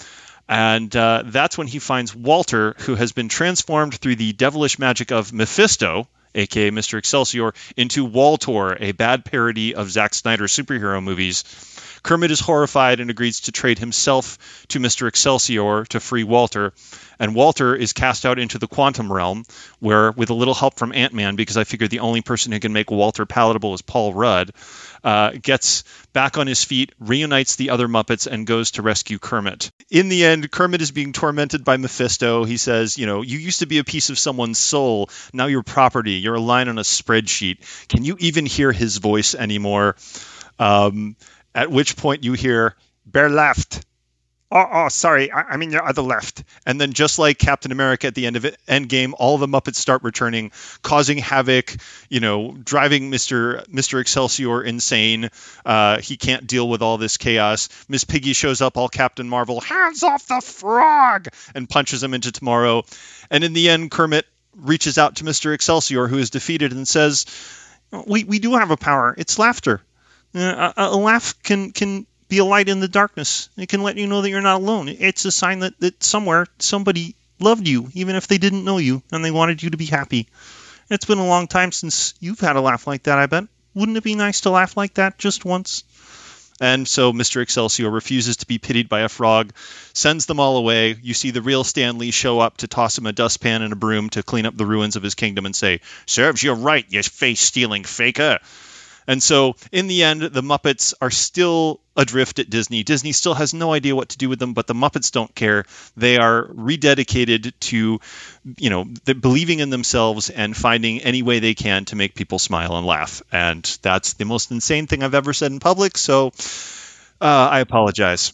And uh, that's when he finds Walter, who has been transformed through the devilish magic of Mephisto, aka Mr. Excelsior, into Waltor, a bad parody of Zack Snyder's superhero movies. Kermit is horrified and agrees to trade himself to Mr. Excelsior to free Walter. And Walter is cast out into the quantum realm, where, with a little help from Ant Man, because I figure the only person who can make Walter palatable is Paul Rudd, uh, gets back on his feet, reunites the other Muppets, and goes to rescue Kermit. In the end, Kermit is being tormented by Mephisto. He says, You know, you used to be a piece of someone's soul. Now you're property. You're a line on a spreadsheet. Can you even hear his voice anymore? Um, at which point you hear, Bear left. Oh, oh sorry. I, I mean your other left. And then, just like Captain America at the end of it, Endgame, all the Muppets start returning, causing havoc. You know, driving Mister Mister Excelsior insane. Uh, he can't deal with all this chaos. Miss Piggy shows up, all Captain Marvel, hands off the frog, and punches him into tomorrow. And in the end, Kermit reaches out to Mr. Excelsior, who is defeated, and says, "We we do have a power. It's laughter. Uh, a, a laugh can can be a light in the darkness. It can let you know that you're not alone. It's a sign that, that somewhere somebody loved you, even if they didn't know you, and they wanted you to be happy. It's been a long time since you've had a laugh like that, I bet. Wouldn't it be nice to laugh like that just once? And so Mr. Excelsior refuses to be pitied by a frog, sends them all away. You see the real Stan Lee show up to toss him a dustpan and a broom to clean up the ruins of his kingdom and say, Serves you right, you face stealing faker. And so, in the end, the Muppets are still adrift at Disney. Disney still has no idea what to do with them, but the Muppets don't care. They are rededicated to, you know, believing in themselves and finding any way they can to make people smile and laugh. And that's the most insane thing I've ever said in public. So, uh, I apologize.